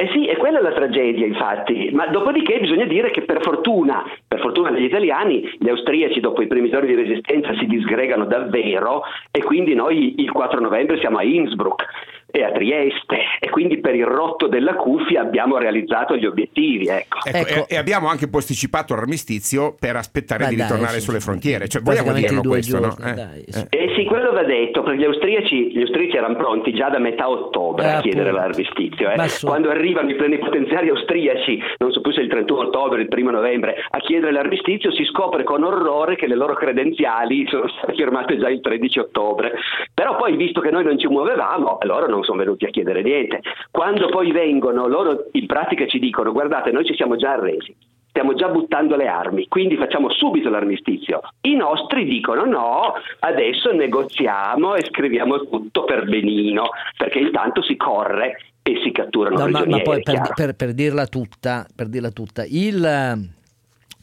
Eh sì, e quella è la tragedia, infatti. Ma dopodiché bisogna dire che per fortuna, per fortuna degli italiani, gli austriaci dopo i primi giorni di resistenza si disgregano davvero e quindi noi il 4 novembre siamo a Innsbruck e a Trieste e quindi per il rotto della cuffia abbiamo realizzato gli obiettivi, ecco. Ecco, E, e abbiamo anche posticipato l'armistizio per aspettare Ma di dai, ritornare sì, sulle sì, frontiere. Cioè, vogliamo dirlo questo, no? giorni, Eh, dai, eh. Eh sì, quello va detto, perché gli austriaci, gli austriaci erano pronti già da metà ottobre Eh, a chiedere appunto. l'armistizio. eh. Quando arrivano i plenipotenziari austriaci, non so più se il 31 ottobre, il 1 novembre, a chiedere l'armistizio, si scopre con orrore che le loro credenziali sono state firmate già il 13 ottobre. Però poi, visto che noi non ci muovevamo, loro non sono venuti a chiedere niente. Quando poi vengono, loro in pratica ci dicono, guardate, noi ci siamo già arresi. Stiamo già buttando le armi, quindi facciamo subito l'armistizio. I nostri dicono no, adesso negoziamo e scriviamo tutto per benino, perché intanto si corre e si catturano No, ma, ma poi per, per- per dirla tutta, per dirla tutta, il eh,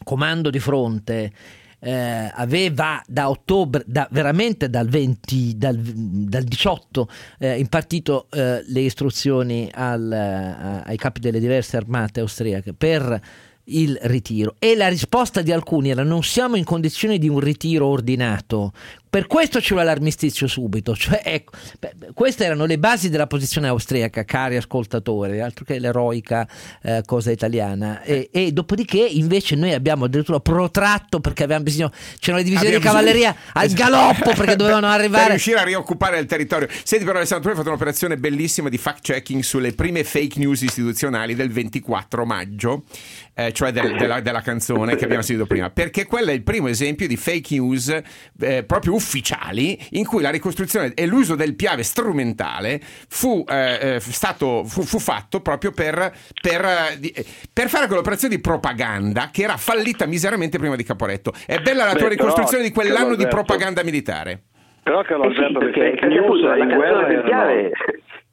comando di fronte eh, aveva da ottobre, da- veramente dal 20, dal, dal 18, eh, impartito eh, le istruzioni al, eh, ai capi delle diverse armate austriache per il ritiro e la risposta di alcuni era non siamo in condizione di un ritiro ordinato per questo ci vuole l'armistizio subito cioè, ecco, beh, queste erano le basi della posizione austriaca cari ascoltatori altro che l'eroica eh, cosa italiana e, e dopodiché invece noi abbiamo addirittura protratto perché avevamo bisogno c'erano le divisioni Abbiamo di cavalleria bisogno- al Esatto. galoppo perché [LAUGHS] dovevano per arrivare riuscire a rioccupare il territorio. Senti, però, Alessandro, tu hai fatto un'operazione bellissima di fact-checking sulle prime fake news istituzionali del 24 maggio. Eh, cioè del- della, della canzone che abbiamo sentito prima, perché quello è il primo esempio di fake news eh, proprio ufficiali in cui la ricostruzione e l'uso del piave strumentale fu, eh, eh, stato, fu, fu fatto proprio per, per, eh, per fare quell'operazione di propaganda che era fallita miseramente prima di Caporetto. È bella la Beh, tua però, ricostruzione di quell'anno di propaganda militare. Però Carlo Eh sì, le perché, perché news appunto la in guerra canzone del erano- Piave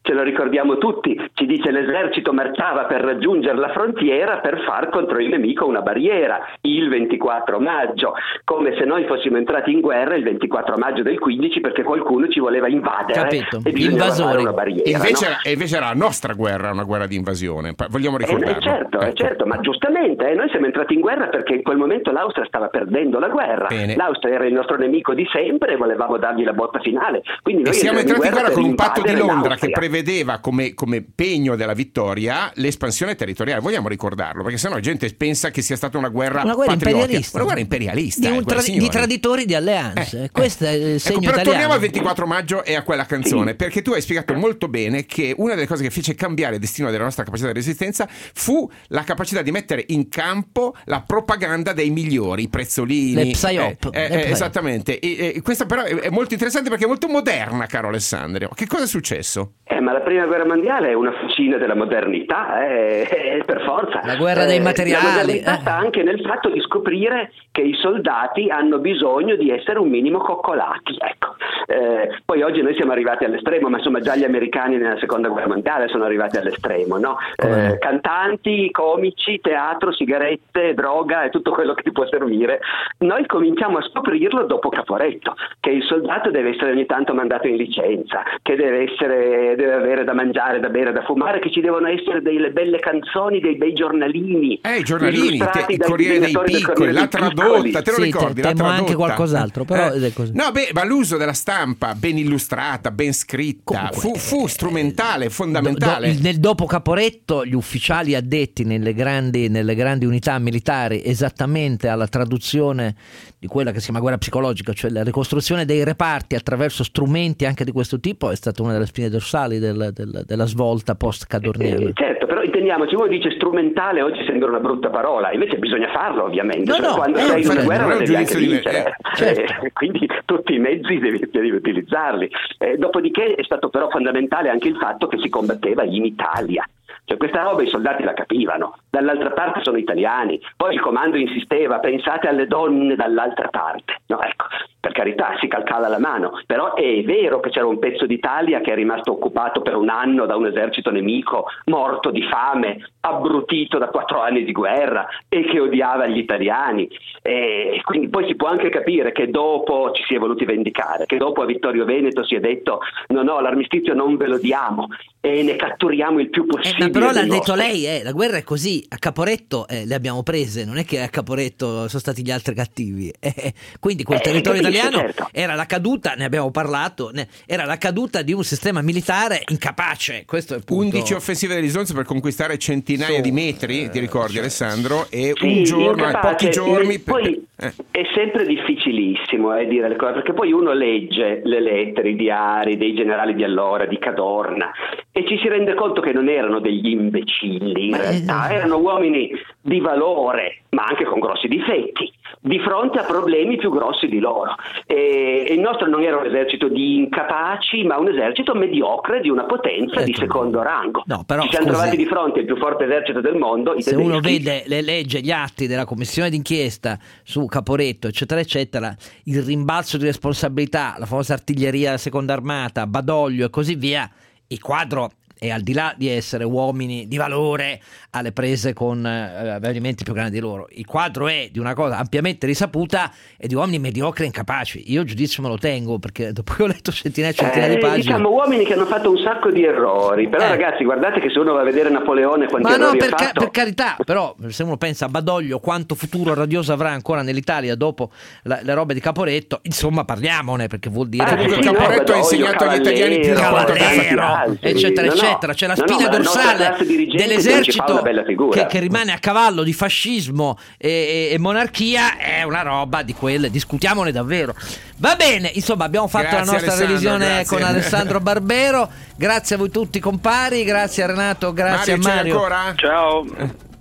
ce lo ricordiamo tutti, ci dice l'esercito marciava per raggiungere la frontiera per far contro il nemico una barriera il 24 maggio, come se noi fossimo entrati in guerra il 24 maggio del 15 perché qualcuno ci voleva invadere Capito. e Invasori. una barriera. Invece, no? era, e invece era la nostra guerra, una guerra di invasione. Vogliamo Eh, ricordarlo. eh, certo, eh, Ecco. certo, ma giustamente eh, noi siamo entrati in guerra perché in quel momento l'Austria stava perdendo la guerra. Bene. L'Austria era il nostro nemico di sempre e volevamo dargli la botta finale. Quindi E noi siamo entriamo entrati in guerra per con un patto di Londra che l'Austria. Prevedeva come, come pegno della vittoria l'espansione territoriale. Vogliamo ricordarlo, perché sennò la gente pensa che sia stata una guerra, Una guerra imperialista. Una guerra imperialista. Di, eh, tra- di traditori di alleanze. Questo è il Ecco, segno però italiano. torniamo al 24 maggio e a quella canzone, perché tu hai spiegato molto bene che una delle cose che fece cambiare il destino della nostra capacità di resistenza fu la capacità di mettere in campo la propaganda dei migliori, i prezzolini. Le psyop. Eh, eh, psyop. esattamente. E, e questa però è, è molto interessante perché è molto moderna, caro Alessandro. Che cosa è successo? Eh, ma la prima guerra mondiale è una fucina della modernità, eh, eh, [LAUGHS] per forza. La guerra dei Eh, materiali, La modernità eh. sta anche nel fatto di scoprire che i soldati hanno bisogno di essere un minimo coccolati. Ecco. Eh, poi oggi noi siamo arrivati all'estremo, ma insomma già gli americani nella seconda guerra mondiale sono arrivati all'estremo. No? Eh, cantanti, comici, teatro, sigarette, droga e tutto quello che ti può servire. Noi cominciamo a scoprirlo dopo Caporetto, che il soldato deve essere ogni tanto mandato in licenza, che deve, essere, deve avere da mangiare, da bere, da fumare, che ci devono essere delle belle canzoni, dei bei giornalini. Eh, i giornalini, te- il Corriere dei Piccoli, Corriere la dei Piccoli. tradotta, te lo Sì, ricordi? te- la temo anche tradotta. qualcos'altro, però Eh. No, beh, ma l'uso della stampa ben illustrata, ben scritta, fu, fu strumentale, fondamentale. Do- do- nel dopo Caporetto gli ufficiali addetti nelle grandi, nelle grandi unità militari esattamente alla traduzione di quella che si chiama guerra psicologica, cioè la ricostruzione dei reparti attraverso strumenti anche di questo tipo è stata una delle spine dorsali del- del- della svolta post-cadorniana. Eh, certo, però intendiamoci, voi dice strumentale oggi sembra una brutta parola, invece bisogna farlo ovviamente, No, Cioè, no, quando sei in una guerra non devi anche vincere, eh, certo. [LAUGHS] Eh, quindi tutti i mezzi devi, devi utilizzarli. Eh, dopodiché è stato però fondamentale anche il fatto che si combatteva in Italia. Cioè, questa roba i soldati la capivano, dall'altra parte sono italiani, poi il comando insisteva, pensate alle donne dall'altra parte. No, ecco, per carità si calcava la mano, però è vero che c'era un pezzo d'Italia che è rimasto occupato per un anno da un esercito nemico, morto di fame, abbrutito da quattro anni di guerra e che odiava gli italiani. E quindi poi si può anche capire che dopo ci si è voluti vendicare, che dopo a Vittorio Veneto si è detto no no l'armistizio non ve lo diamo e ne catturiamo il più Eh, possibile. ma però l'ha detto lei, eh, la guerra è così, a Caporetto eh, le abbiamo prese, non è che a Caporetto sono stati gli altri cattivi. [LAUGHS] eh, quindi quel Eh, territorio capisco, italiano certo. era la caduta, ne abbiamo parlato, ne- era la caduta di un sistema militare incapace, questo è il punto. 11 offensive dell'Isonzo per conquistare centinaia Sì. di metri, ti ricordi Alessandro? E Sì, un giorno, incapace. pochi giorni... Eh, poi eh. è sempre difficilissimo eh, dire le cose, perché poi uno legge le lettere, i diari dei generali di allora, di Cadorna, e ci si rende conto che non erano degli imbecilli, in realtà erano uomini di valore, ma anche con grossi difetti, di fronte a problemi più grossi di loro. E, il nostro non era un esercito di incapaci, ma un esercito mediocre di una potenza di secondo rango. No, però, ci siamo scusi. trovati di fronte al più forte esercito del mondo, Se uno tedeschi. vede le legge, gli atti della commissione d'inchiesta su Caporetto, eccetera, eccetera, il rimbalzo di responsabilità, la famosa artiglieria della seconda armata, Badoglio e così via, il quadro è al di là di essere uomini di valore alle prese con eh, avvenimenti più grandi di loro. Il quadro è di una cosa ampiamente risaputa e di uomini mediocri e incapaci. Io giudizio me lo tengo perché dopo che ho letto centinaia e centinaia di Eh, pagine. diciamo uomini che hanno fatto un sacco di errori, però Eh. ragazzi guardate che se uno va a vedere Napoleone quanti Ma no, errori per, ha ca- fatto, per carità, però se uno pensa a Badoglio quanto futuro radioso avrà ancora nell'Italia dopo la- le robe di Caporetto, insomma parliamone perché vuol dire Ah, che sì, Caporetto no, ha Badoglio, insegnato agli italiani più di Cavallero, eccetera, No, no. Eccetera. C'è la No, no, spina dorsale dell'esercito che, che rimane a cavallo di fascismo e, e- e monarchia, è una roba di quelle, discutiamone davvero. Va bene, insomma, abbiamo fatto Grazie, la nostra Alessandro, revisione grazie. con Alessandro [LAUGHS] Barbero. Grazie a voi tutti, compari. Grazie a Renato, grazie Mario, a c'è Mario. ancora? Ciao.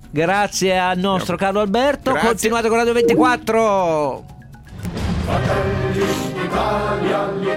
Grazie al nostro Carlo Alberto. Grazie. Continuate con Radio 24. Fratelli d'Italia, gli